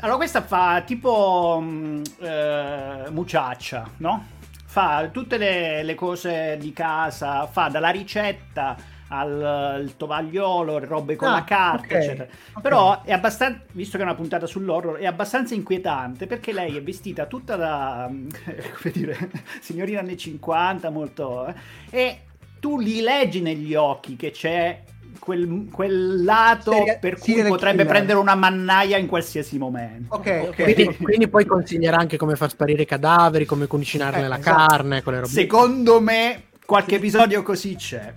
Allora, questa fa tipo mm, eh, muciaccia, no? Fa tutte le, le cose di casa, fa dalla ricetta al il tovagliolo, robe con Ah, la carta, ok, eccetera. ok. Però è abbastanza, visto che è una puntata sull'horror, è abbastanza inquietante perché lei è vestita tutta da, come dire, signorina anni 50, molto... eh, e tu li leggi negli occhi che c'è quel, quel lato Seria- per cui potrebbe killer. prendere una mannaia in qualsiasi momento. Ok, ok. Quindi, quindi poi consiglierà anche come far sparire i cadaveri, come cucinarne Eh, la esatto. carne. Secondo me qualche episodio così c'è.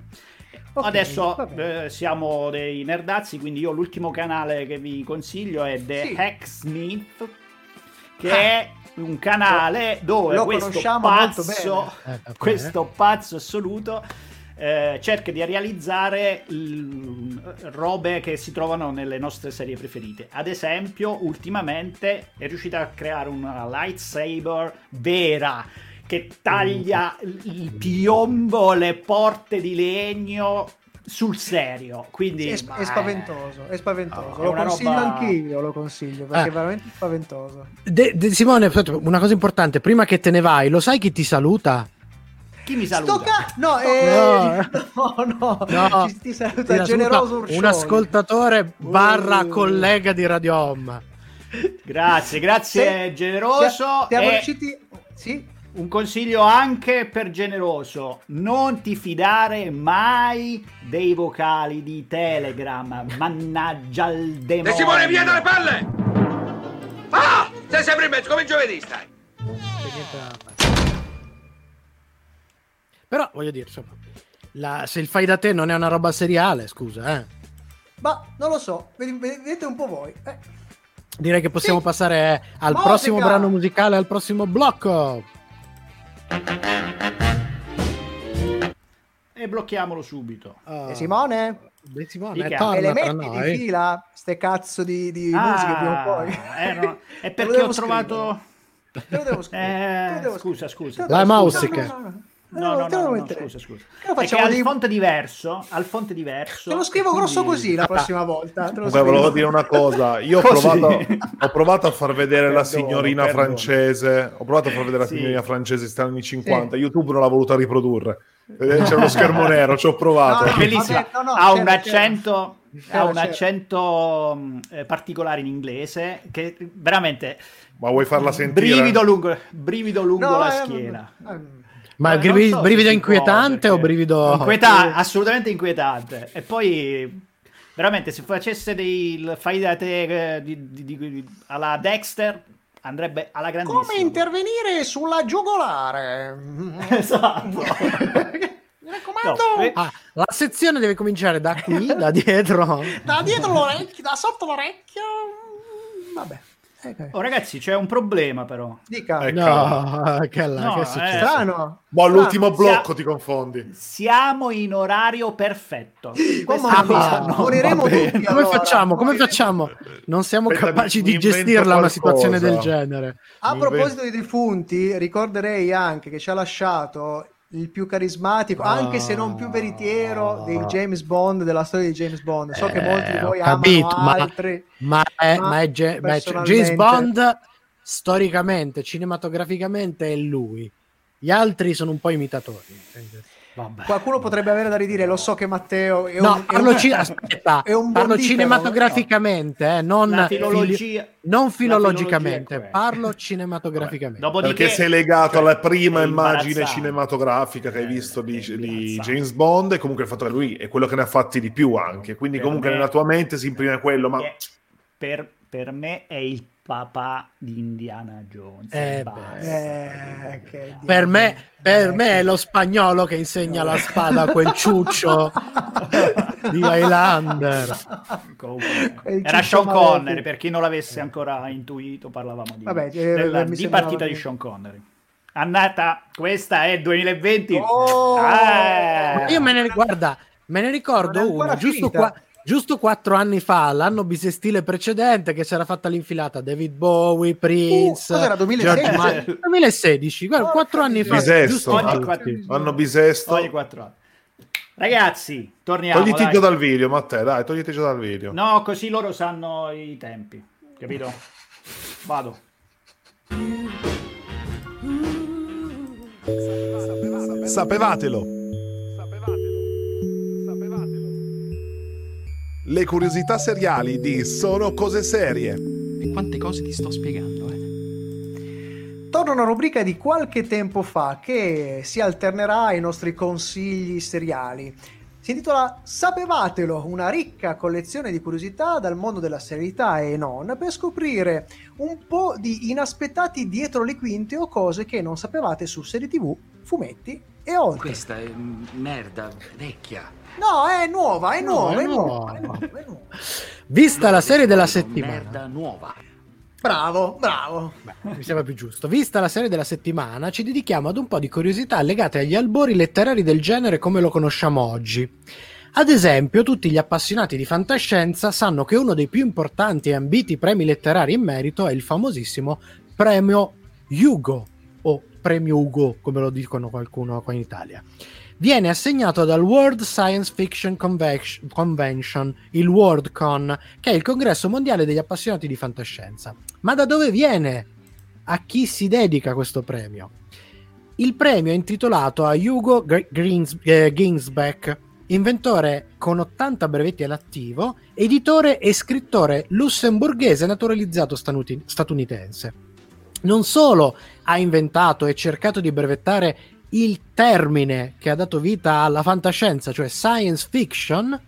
Ok, Adesso eh, siamo dei nerdazzi, quindi io l'ultimo canale che vi consiglio è The Sì. Hacksmith, che è un canale dove Lo questo conosciamo molto pazzo, bene. Eh, ok. questo pazzo assoluto eh, cerca di realizzare l- robe che si trovano nelle nostre serie preferite. Ad esempio, ultimamente è riuscita a creare una lightsaber vera che taglia il piombo, le porte di legno sul serio. Quindi È, ma è spaventoso, è spaventoso. è lo una consiglio roba- anch'io, lo consiglio perché Eh. è veramente spaventoso. De- De- Simone, aspetta, una cosa importante, prima che te ne vai, lo sai chi ti saluta? Chi mi saluta? ca- no, eh, no, no, No, Ci- ti saluta Ti generoso saluta Urscioli. un ascoltatore barra Uh. collega di Radio Home. Grazie, grazie Se- generoso. Sia- Siamo e riusciti... Sì? Un consiglio anche per generoso: non ti fidare mai dei vocali di Telegram. Mannaggia il demonio. De Simone, via dalle palle! Ah! Sei sempre in mezzo, come giovedì stai. Però voglio dire, insomma, la- se il fai da te non è una roba seriale, scusa, eh. Ma non lo so, vedete un po' voi. Eh. direi che possiamo Sì. passare al Musica! prossimo brano musicale, al prossimo blocco. E blocchiamolo subito. E Simone? De Simone, E le tra metti di noi. fila ste cazzo di, di Ah, musiche prima o poi? eh, no, È perché ho trovato... Te lo devo scrivere. te lo Eh, devo scusa, scusa. La scusa, musica. no, no, no. No, Te no, lo no, scusa, scusa. Facciamo al dei- font diverso, al font diverso. Te lo scrivo grosso quindi- così la prossima volta. te lo Comunque volevo dire una cosa, io ho provato, ho provato a far vedere la signorina francese, ho provato a far vedere la Sì. signorina francese sta anni 50, YouTube non l'ha voluta riprodurre. Eh, C'era lo schermo nero, ci ho provato. No, È bellissima. vabbè, no, no, ha un c'era. accento, C'era, ha un c'era. accento mh, eh, particolare in inglese che veramente Ma vuoi farla sentire? brivido lungo, brivido lungo No, la eh, schiena. eh, Ma Eh, brivi- non so brivido inquietante può, o brivido... Inquieta- assolutamente inquietante. E poi veramente se facesse dei fai da te eh, di- di- di- alla Dexter andrebbe alla grandissima. Come intervenire sulla giugolare? Esatto. Mi raccomando, No, eh, Ah, la sezione deve cominciare da qui, da dietro. da dietro l'orecchio, da sotto l'orecchio. Vabbè. Oh, ragazzi, c'è un problema però. dica. Ecco. No, che, là, No, che è eh, successo? Strano. Boh, all'ultimo Sia- blocco ti confondi. Siamo in orario perfetto. Questa mamma cosa non moriremo tutti. Come allora, facciamo? Come facciamo? Non siamo Aspetta, capaci mi- di mi invento gestirla una situazione del genere. A Mi proposito di defunti, ricorderei anche che ci ha lasciato il più carismatico, anche se non più veritiero, dei James Bond, della storia di James Bond. So che molti di Eh, voi capito, amano ma- altri. Ma è, Ma è ma è- James Bond storicamente, cinematograficamente è lui. Gli altri sono un po' imitatori. Vabbè. Qualcuno potrebbe avere da ridire, lo so che Matteo è un, No, è parlo, un- ci- aspetta, è un parlo cinematograficamente, eh, non, filologia- non filologicamente, è parlo cinematograficamente. Dopodiché, Perché sei legato alla prima è immagine cinematografica che hai Eh, visto di, è di. James Bond e comunque il fatto che lui è quello che ne ha fatti di più anche. Quindi Per comunque me- nella tua mente si imprime quello, ma per, per me è il papà di Indiana Jones. Eh, Basta. Eh, che Per me, per Eh, me è lo spagnolo che insegna la spada a quel ciuccio di Highlander. Era Sean. Connery, per chi non l'avesse ancora intuito, parlavamo di, Vabbè, eh, della- di partita di- Sean Connery. Annata, questa è 2020. Oh! Eh. Io me ne guarda, me ne ricordo una giusto, finita. qua, giusto quattro anni fa, l'anno bisestile precedente, che si era fatta l'infilata David Bowie, Prince, Uh, cos'era, 2016? George Michael. 2016, guarda, Porca quattro anni fa. Bisesto. giusto Ogni quattro- hanno bisesto. Ogni quattro anni. Ragazzi, torniamo. Togliti dai. già dal video, Matteo, dai, togliti già dal video. No, così loro sanno i tempi, capito? Vado. Sapevatelo. Le curiosità seriali di Sono cose serie. E quante cose ti sto spiegando, eh? Torna una rubrica di qualche tempo fa che si alternerà ai nostri consigli seriali. Si intitola Sapevatelo, una ricca collezione di curiosità dal mondo della serialità e non, per scoprire un po' di inaspettati dietro le quinte o cose che non sapevate su serie tv, fumetti e oltre. Questa è merda vecchia. No, è nuova, è No, nuova, è è nuova, nuova. è nuova, è nuova. Vista la serie della Merda settimana, nuova. Bravo, bravo. Beh, mi sembra più giusto. Vista la serie della settimana, ci dedichiamo ad un po' di curiosità legate agli albori letterari del genere come lo conosciamo oggi. Ad esempio, tutti gli appassionati di fantascienza sanno che uno dei più importanti e ambiti premi letterari in merito è il famosissimo premio Hugo o premio Hugo, come lo dicono qualcuno qua in Italia. Viene assegnato dal World Science Fiction Convention, il WorldCon, che è il congresso mondiale degli appassionati di fantascienza. Ma da dove viene? A chi si dedica questo premio? Il premio è intitolato a Hugo eh, Ginsbeck, inventore con 80 brevetti all'attivo, editore e scrittore lussemburghese naturalizzato statunitense. Non solo ha inventato e cercato di brevettare il termine che ha dato vita alla fantascienza, cioè science fiction,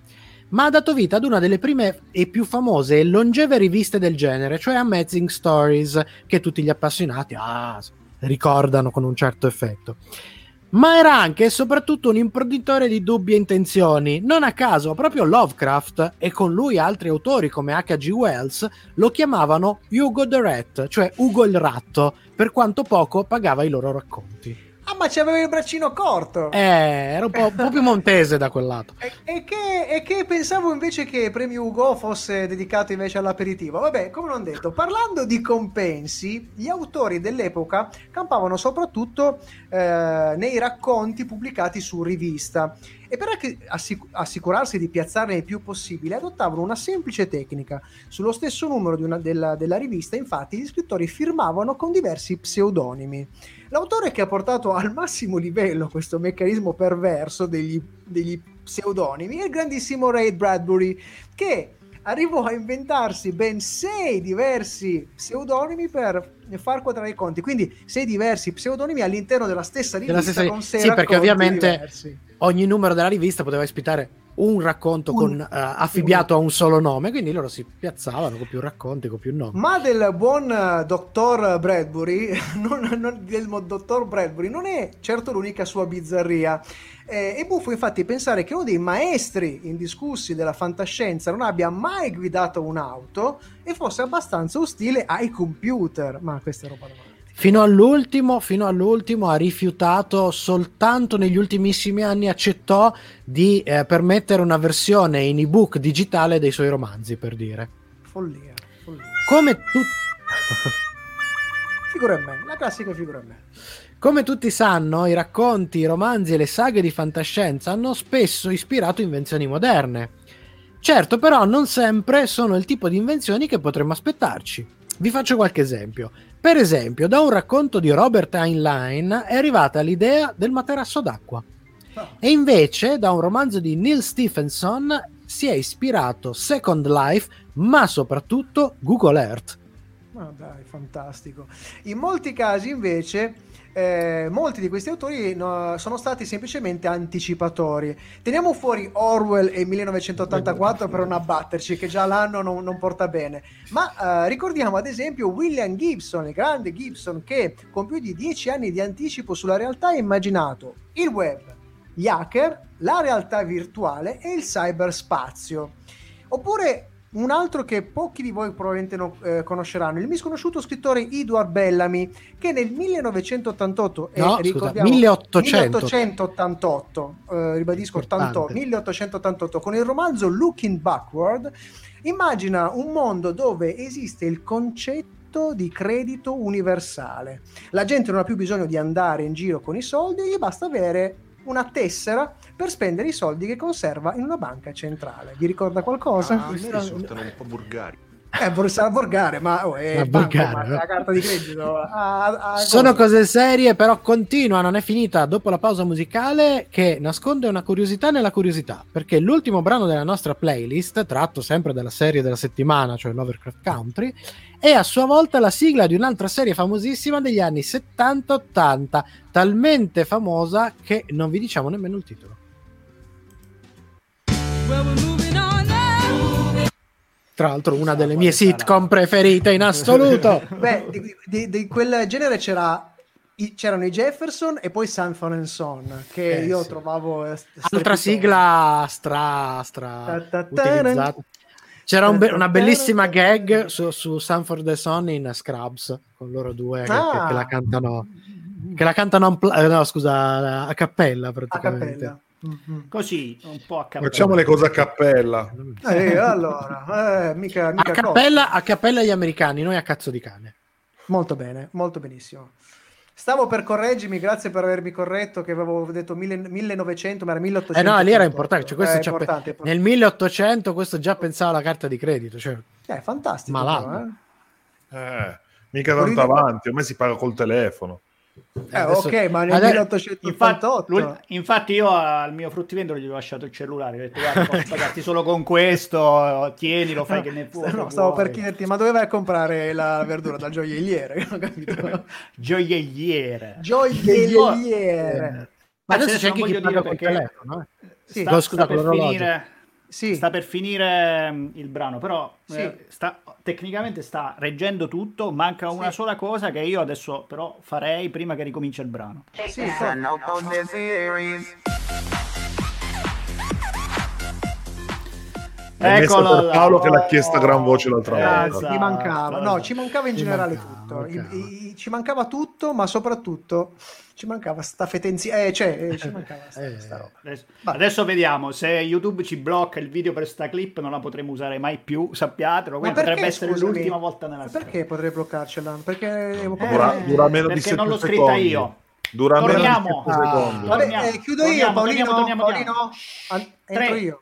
ma ha dato vita ad una delle prime e più famose e longeve riviste del genere, cioè Amazing Stories, che tutti gli appassionati ah, ricordano con un certo effetto. ma era anche e soprattutto un imprenditore di dubbie intenzioni. Non a caso, proprio Lovecraft e con lui altri autori come H.G. Wells lo chiamavano Hugo the Rat, cioè Ugo il ratto, per quanto poco pagava i loro racconti. Ah, ma c'aveva il braccino corto. Eh, era un po', un po' più montese da quel lato. E, e che, e che pensavo invece che Premio Ugo fosse dedicato invece all'aperitivo. Vabbè, come non detto, parlando di compensi, gli autori dell'epoca campavano soprattutto eh, nei racconti pubblicati su rivista e per assic- assicurarsi di piazzarne il più possibile adottavano una semplice tecnica. Sullo stesso numero una, della, della rivista, infatti, gli scrittori firmavano con diversi pseudonimi. L'autore che ha portato al massimo livello questo meccanismo perverso degli, degli pseudonimi è il grandissimo Ray Bradbury, che arrivò a inventarsi ben sei diversi pseudonimi per far quadrare i conti. Quindi sei diversi pseudonimi all'interno della stessa rivista. Della stessa... Con sì, perché ovviamente diversi. ogni numero della rivista poteva ospitare un racconto con, uh, affibbiato a un solo nome, quindi loro si piazzavano con più racconti, con più nomi. Ma del buon uh, dottor Bradbury, non, non, del dottor Bradbury, non è certo l'unica sua bizzarria. Eh, è buffo infatti pensare che uno dei maestri indiscussi della fantascienza non abbia mai guidato un'auto e fosse abbastanza ostile ai computer. Ma questa è roba da Fino all'ultimo, fino all'ultimo ha rifiutato, soltanto negli ultimissimi anni accettò di eh, permettere una versione in ebook digitale dei suoi romanzi, per dire. Follia, follia. Come tu... figura a me, la classica figura a me. Come tutti sanno, i racconti, i romanzi e le saghe di fantascienza hanno spesso ispirato invenzioni moderne. Certo, però non sempre sono il tipo di invenzioni che potremmo aspettarci. Vi faccio qualche esempio. Per esempio, da un racconto di Robert Heinlein è arrivata l'idea del materasso d'acqua. E invece, da un romanzo di Neil Stephenson si è ispirato Second Life, ma soprattutto Google Earth. Ma dai, fantastico. In molti casi, invece, eh, molti di questi autori no, sono stati semplicemente anticipatori. Teniamo fuori Orwell e 1984 per non abbatterci, che già l'anno non, non porta bene. Ma eh, ricordiamo ad esempio William Gibson, il grande Gibson, che con più di dieci anni di anticipo sulla realtà ha immaginato il web, gli hacker, la realtà virtuale e il cyberspazio. Oppure un altro che pochi di voi probabilmente non eh, conosceranno, il misconosciuto scrittore Edward Bellamy, che nel 1988, no, eh, scusa, 1800. 1888, eh, ribadisco 88, 1888, con il romanzo Looking Backward, immagina un mondo dove esiste il concetto di credito universale. La gente non ha più bisogno di andare in giro con i soldi, gli basta avere una tessera per spendere i soldi che conserva in una banca centrale. Vi ricorda qualcosa? Ah, mi risultano un po' burgari. Eh, sarà volgare, ma oh, è banco, ma la carta di credito. A, a, a Sono cose serie, però continua, non è finita dopo la pausa musicale che nasconde una curiosità nella curiosità, perché l'ultimo brano della nostra playlist, tratto sempre dalla serie della settimana, cioè Lovecraft Country, è a sua volta la sigla di un'altra serie famosissima degli anni 70-80, talmente famosa che non vi diciamo nemmeno il titolo. Tra l'altro una delle mie sitcom preferite in assoluto. Beh, di, di, di quel genere c'era c'erano i Jefferson e poi Sanford and Son che eh, io sì. trovavo eh, altra sigla stra stra utilizzata c'era un be- una bellissima gag su, su Sanford and Son in Scrubs con loro due ah. che, che, la cantano che la cantano eh, no scusa a cappella praticamente a cappella. Mm-hmm. Così, un po' a cappella. Facciamo le cose a cappella. Eh, allora, eh, mica, mica a, cappella, a cappella gli americani, noi a cazzo di cane. Molto bene, molto benissimo. Stavo per correggermi, grazie per avermi corretto che avevo detto mille, 1900, ma era 1800. Eh no, lì era importante, cioè questo eh, importante, pe- nel 1800 questo già pensava alla carta di credito, cioè è fantastico. Malato. Però, eh? eh mica tanto avanti, ormai si paga col telefono. Eh, Adesso, ok, ma nel 1888 infatti, infatti, io al mio fruttivendolo gli ho lasciato il cellulare. Ho detto, guarda, posso pagarti solo con questo, tienilo, fai che ne puoi. No, stavo per chiederti, ma dove vai a comprare la verdura? Dal gioielliere? Gioielliere. Gioielliere. Ma adesso c'è anche chi paga col telefono. Eh? Sì, sta, sta per finire Sì. sta per finire mm, il brano, però Sì. eh, sta- tecnicamente sta reggendo tutto, manca una sola cosa che io adesso però farei prima che ricomincia il brano. Sì, È Eccolo. Paolo che l'ha chiesta a gran voce l'altra Eh, volta. Ci mancava, no, ci mancava in Ci generale mancava, tutto. I- mancava. i- ci mancava tutto, ma soprattutto ci mancava sta fetenzia. Eh, cioè, eh, ci mancava sta, Eh, sta roba. Adesso, adesso vediamo se YouTube ci blocca il video per sta clip, non la potremo usare mai più, sappiatelo. Perché, potrebbe essere scusami? l'ultima volta nella storia. Perché potrei bloccarcela? Perché Dura, dura meno di perché 7 non l'ho scritta secondi. io. Dura Torniamo. meno di 7 secondi. Vabbè, eh, chiudo torniamo, io, Paolino. torniamo, torniamo, Paolino, torniamo. an- entro io.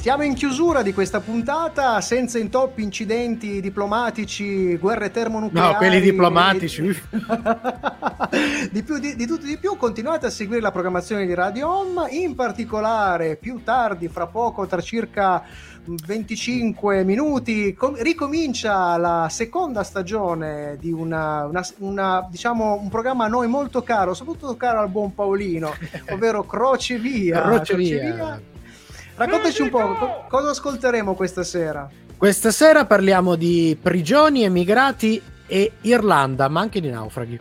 Siamo in chiusura di questa puntata, senza intoppi, incidenti diplomatici, guerre termonucleari. No, quelli diplomatici. di, più, di, di tutto di più, continuate a seguire la programmazione di Radio Home, in particolare più tardi, fra poco, tra circa 25 minuti, com- ricomincia la seconda stagione di una, una- una, diciamo, un programma a noi molto caro, soprattutto caro al buon Paolino, ovvero Croce Via. Croce Via. Raccontaci un po' co- cosa ascolteremo questa sera. Questa sera parliamo di prigioni, emigrati e Irlanda, ma anche di naufraghi.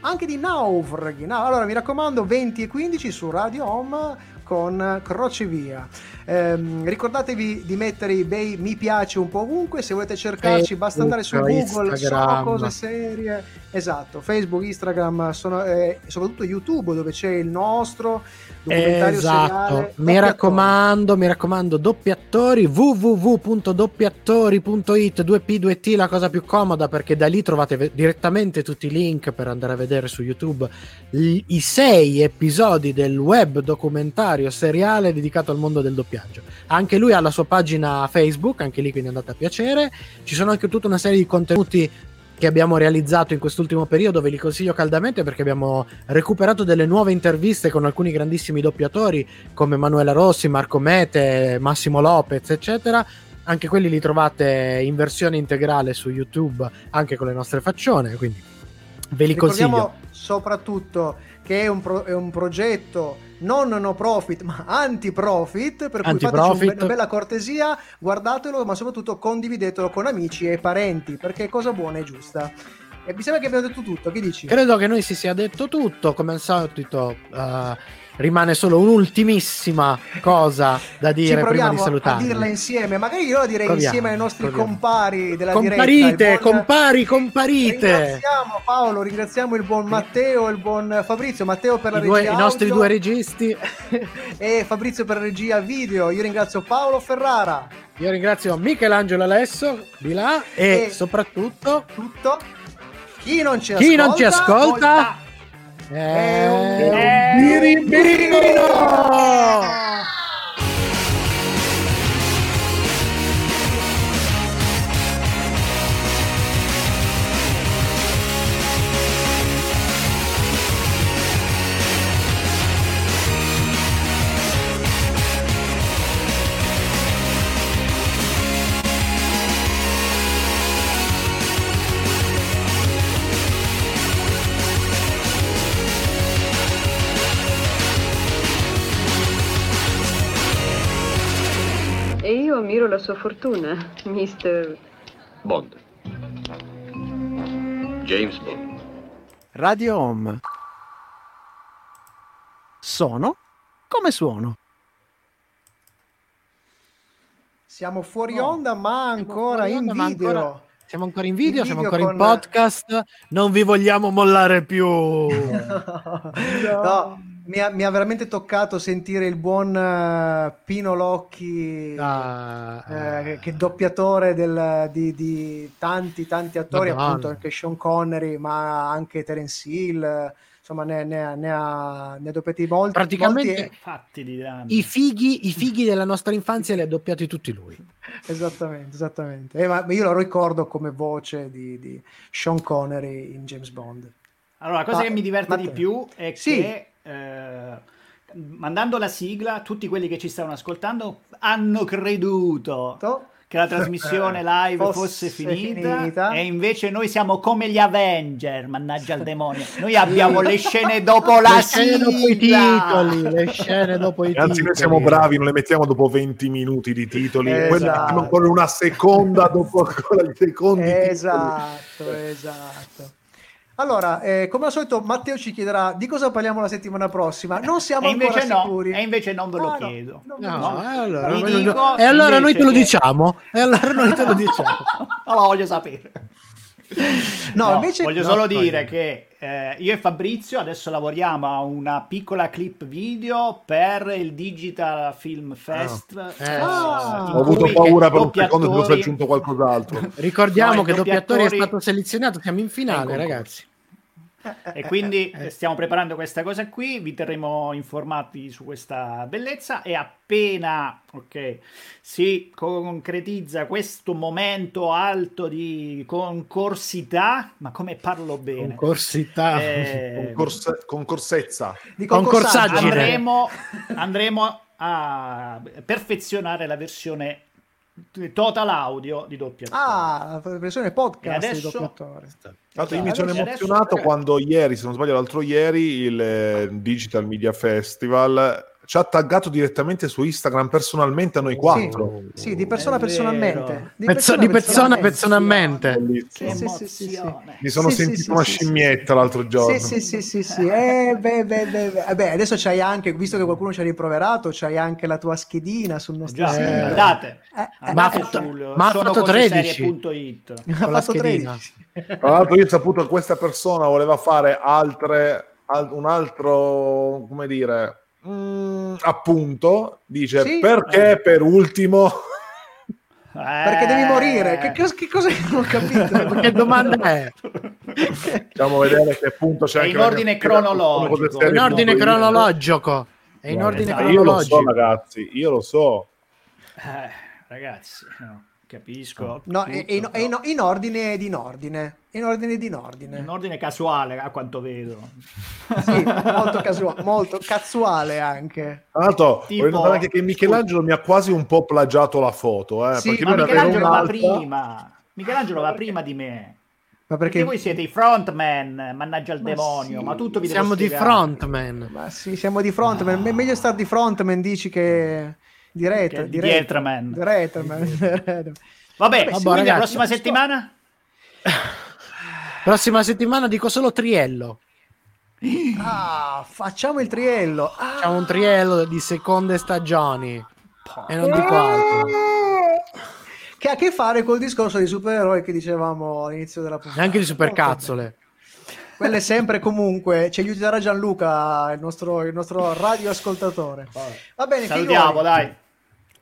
anche di naufraghi. No, allora mi raccomando, 20 e 15 su Radio Home con Crocevia. Ehm, ricordatevi di mettere i bei mi piace un po' ovunque. Se volete cercarci, basta andare su Facebook, Google. Sono Instagram. cose serie. Esatto, Facebook, Instagram, sono, eh, soprattutto YouTube, dove c'è il nostro documentario Esatto, seriale. mi raccomando, mi raccomando, doppiatori www.doppiatori.it 2P 2T la cosa più comoda perché da lì trovate ve- direttamente tutti i link per andare a vedere su YouTube i, i sei episodi del web documentario seriale dedicato al mondo del doppiaggio. Anche lui ha la sua pagina Facebook, anche lì quindi andate a piacere. Ci sono anche tutta una serie di contenuti che abbiamo realizzato in quest'ultimo periodo, ve li consiglio caldamente perché abbiamo recuperato delle nuove interviste con alcuni grandissimi doppiatori come Manuela Rossi, Marco Mete, Massimo Lopez, eccetera. Anche quelli li trovate in versione integrale su YouTube, anche con le nostre faccione, quindi ve li Ricordiamo consiglio. soprattutto che è un, pro- è un progetto non no profit ma anti-profit per cui fateci un be- una bella cortesia guardatelo ma soprattutto condividetelo con amici e parenti perché è cosa buona e giusta e mi sembra che abbiamo detto tutto che dici? Credo che noi si sia detto tutto, come al solito eh, rimane solo un'ultimissima cosa da dire prima di proviamo a salutarvi. dirla insieme magari io la direi Proviamo, insieme ai nostri proviamo. compari della Comparite, diretta buon- compari, comparite! Ringraziamo Paolo, ringraziamo il buon Matteo e il buon Fabrizio. Matteo per la I, due- regia i nostri audio due registi. e Fabrizio per la regia video. Io ringrazio Paolo Ferrara. Io ringrazio Michelangelo Alesso di là e, E- soprattutto Tutto. Chi non ci chi ascolta, non ci ascolta è un è un birimbino! La sua fortuna, mister. Bond. James Bond. Radio Home. Sono come suono. Siamo fuori onda, ma ancora in onda, ma video. ancora- Siamo ancora in video, In siamo video ancora in con- podcast, non vi vogliamo mollare più. No, mi ha, mi ha veramente toccato sentire il buon eh, Pino Locchi, Ah, eh, che è doppiatore del- di, di tanti, tanti attori, Madonna. appunto anche Sean Connery, ma anche Terence Hill. insomma ne, ne ha, ne, ha, ne ha doppiati molti. Praticamente molti Fatti di danni. i fighi, i fighi della nostra infanzia li ha doppiati tutti lui. Esattamente, esattamente. Eh, ma io lo ricordo come voce di, di Sean Connery in James Bond. Allora, la cosa Ma- che mi diverte di più è Sì. che eh, mandando la sigla, tutti quelli che ci stavano ascoltando hanno creduto che la trasmissione live Fosse fosse finita, finita. e invece noi siamo come gli Avenger, mannaggia il demonio. Noi abbiamo le scene dopo la le scene sigla. dopo i titoli, le scene dopo i Anzi, titoli. noi siamo bravi, non le mettiamo dopo 20 minuti di titoli, Esatto. poi le mettiamo ancora una seconda dopo ancora i secondi. titoli. Esatto, esatto. Allora, eh, come al solito, Matteo ci chiederà di cosa parliamo la settimana prossima. Non siamo E ancora no, sicuri. e invece non ve lo Ah, no, chiedo. No, lo so. e allora, dico e allora noi te lo che- diciamo. E allora noi te lo diciamo. Non lo voglio sapere. No, No, invece voglio no, solo no, dire che eh, io e Fabrizio adesso lavoriamo a una piccola clip video per il Digital Film Fest. Eh, eh, Ah. Ho avuto paura per un secondo che fosse aggiunto qualcos'altro. Ricordiamo No, che doppiatori è stato selezionato, siamo in finale, concorso. ragazzi. E quindi stiamo preparando questa cosa qui, vi terremo informati su questa bellezza e appena ok, si concretizza questo momento alto di concorsità, ma come parlo bene? Concorsità. Eh, Concorse- concorsezza. Di concorsaggine. andremo, andremo a perfezionare la versione total audio di doppiatore. Ah, la versione podcast E adesso- di doppiatore. Tra l'altro io mi Adesso- sono adesso- emozionato eh. quando ieri, se non sbaglio l'altro ieri, il eh, Digital Media Festival ci ha taggato direttamente su Instagram personalmente a noi quattro. Sì, di persona È vero. personalmente. Pezzo- di persona personalmente. Sì, sì, sì, sì, sì. Mi sono Sì, sì, sentito sì, una sì, sì. scimmietta l'altro giorno. Sì, sì, sì, sì, sì. Eh, beh, beh, beh, beh. Eh, beh, adesso c'hai anche, visto che qualcuno ci ha riproverato, c'hai anche la tua schedina sul nostro Già, sito. andate, Eh, eh, Ma ha andate fatto- sul ma ha fatto 13. sonocoseserie.it. ha fatto schedina. 13. Tra l'altro io ho saputo che questa persona voleva fare altre, al- un altro, come dire, mm, appunto, dice Sì. perché per ultimo... Perché devi morire. Che, cos- che cosa non ho capito? Che domanda è? Facciamo vedere che appunto c'è È in ordine cronologico. In ordine punto cronologico. È in ordine esatto. Io lo so cronologico. ragazzi, io lo so. Eh, ragazzi, no, capisco. No, tutto, è, è in, è in- in ordine ed in ordine. In ordine ed in ordine. in ordine casuale, a quanto vedo. Sì, molto casuale, molto cazzuale anche. Tra l'altro, Tipo- voglio notare anche che Michelangelo mi ha quasi un po' plagiato la foto, eh, Sì, perché Ma Michelangelo va prima. Michelangelo va prima di me. Ma Perché perché, voi siete i frontman, mannaggia il Ma demonio, sì. ma tutto vi devo Siamo di frontman. ma sì, siamo di frontman. Me- Meglio stare di frontman, dici che di retro. Di. Di retroman. Vabbè, Vabbè, ragazzi, la prossima so. settimana? Prossima settimana dico solo triello. ah, facciamo il triello. Ah, Facciamo un triello di seconde stagioni. E non dico altro. Che ha a che fare col discorso dei supereroi che dicevamo all'inizio della puntata. Neanche di supercazzole. Quelle sempre comunque. Ci aiuterà Gianluca, il nostro, il nostro radioascoltatore. Va bene, Salutiamo, figlioli. dai.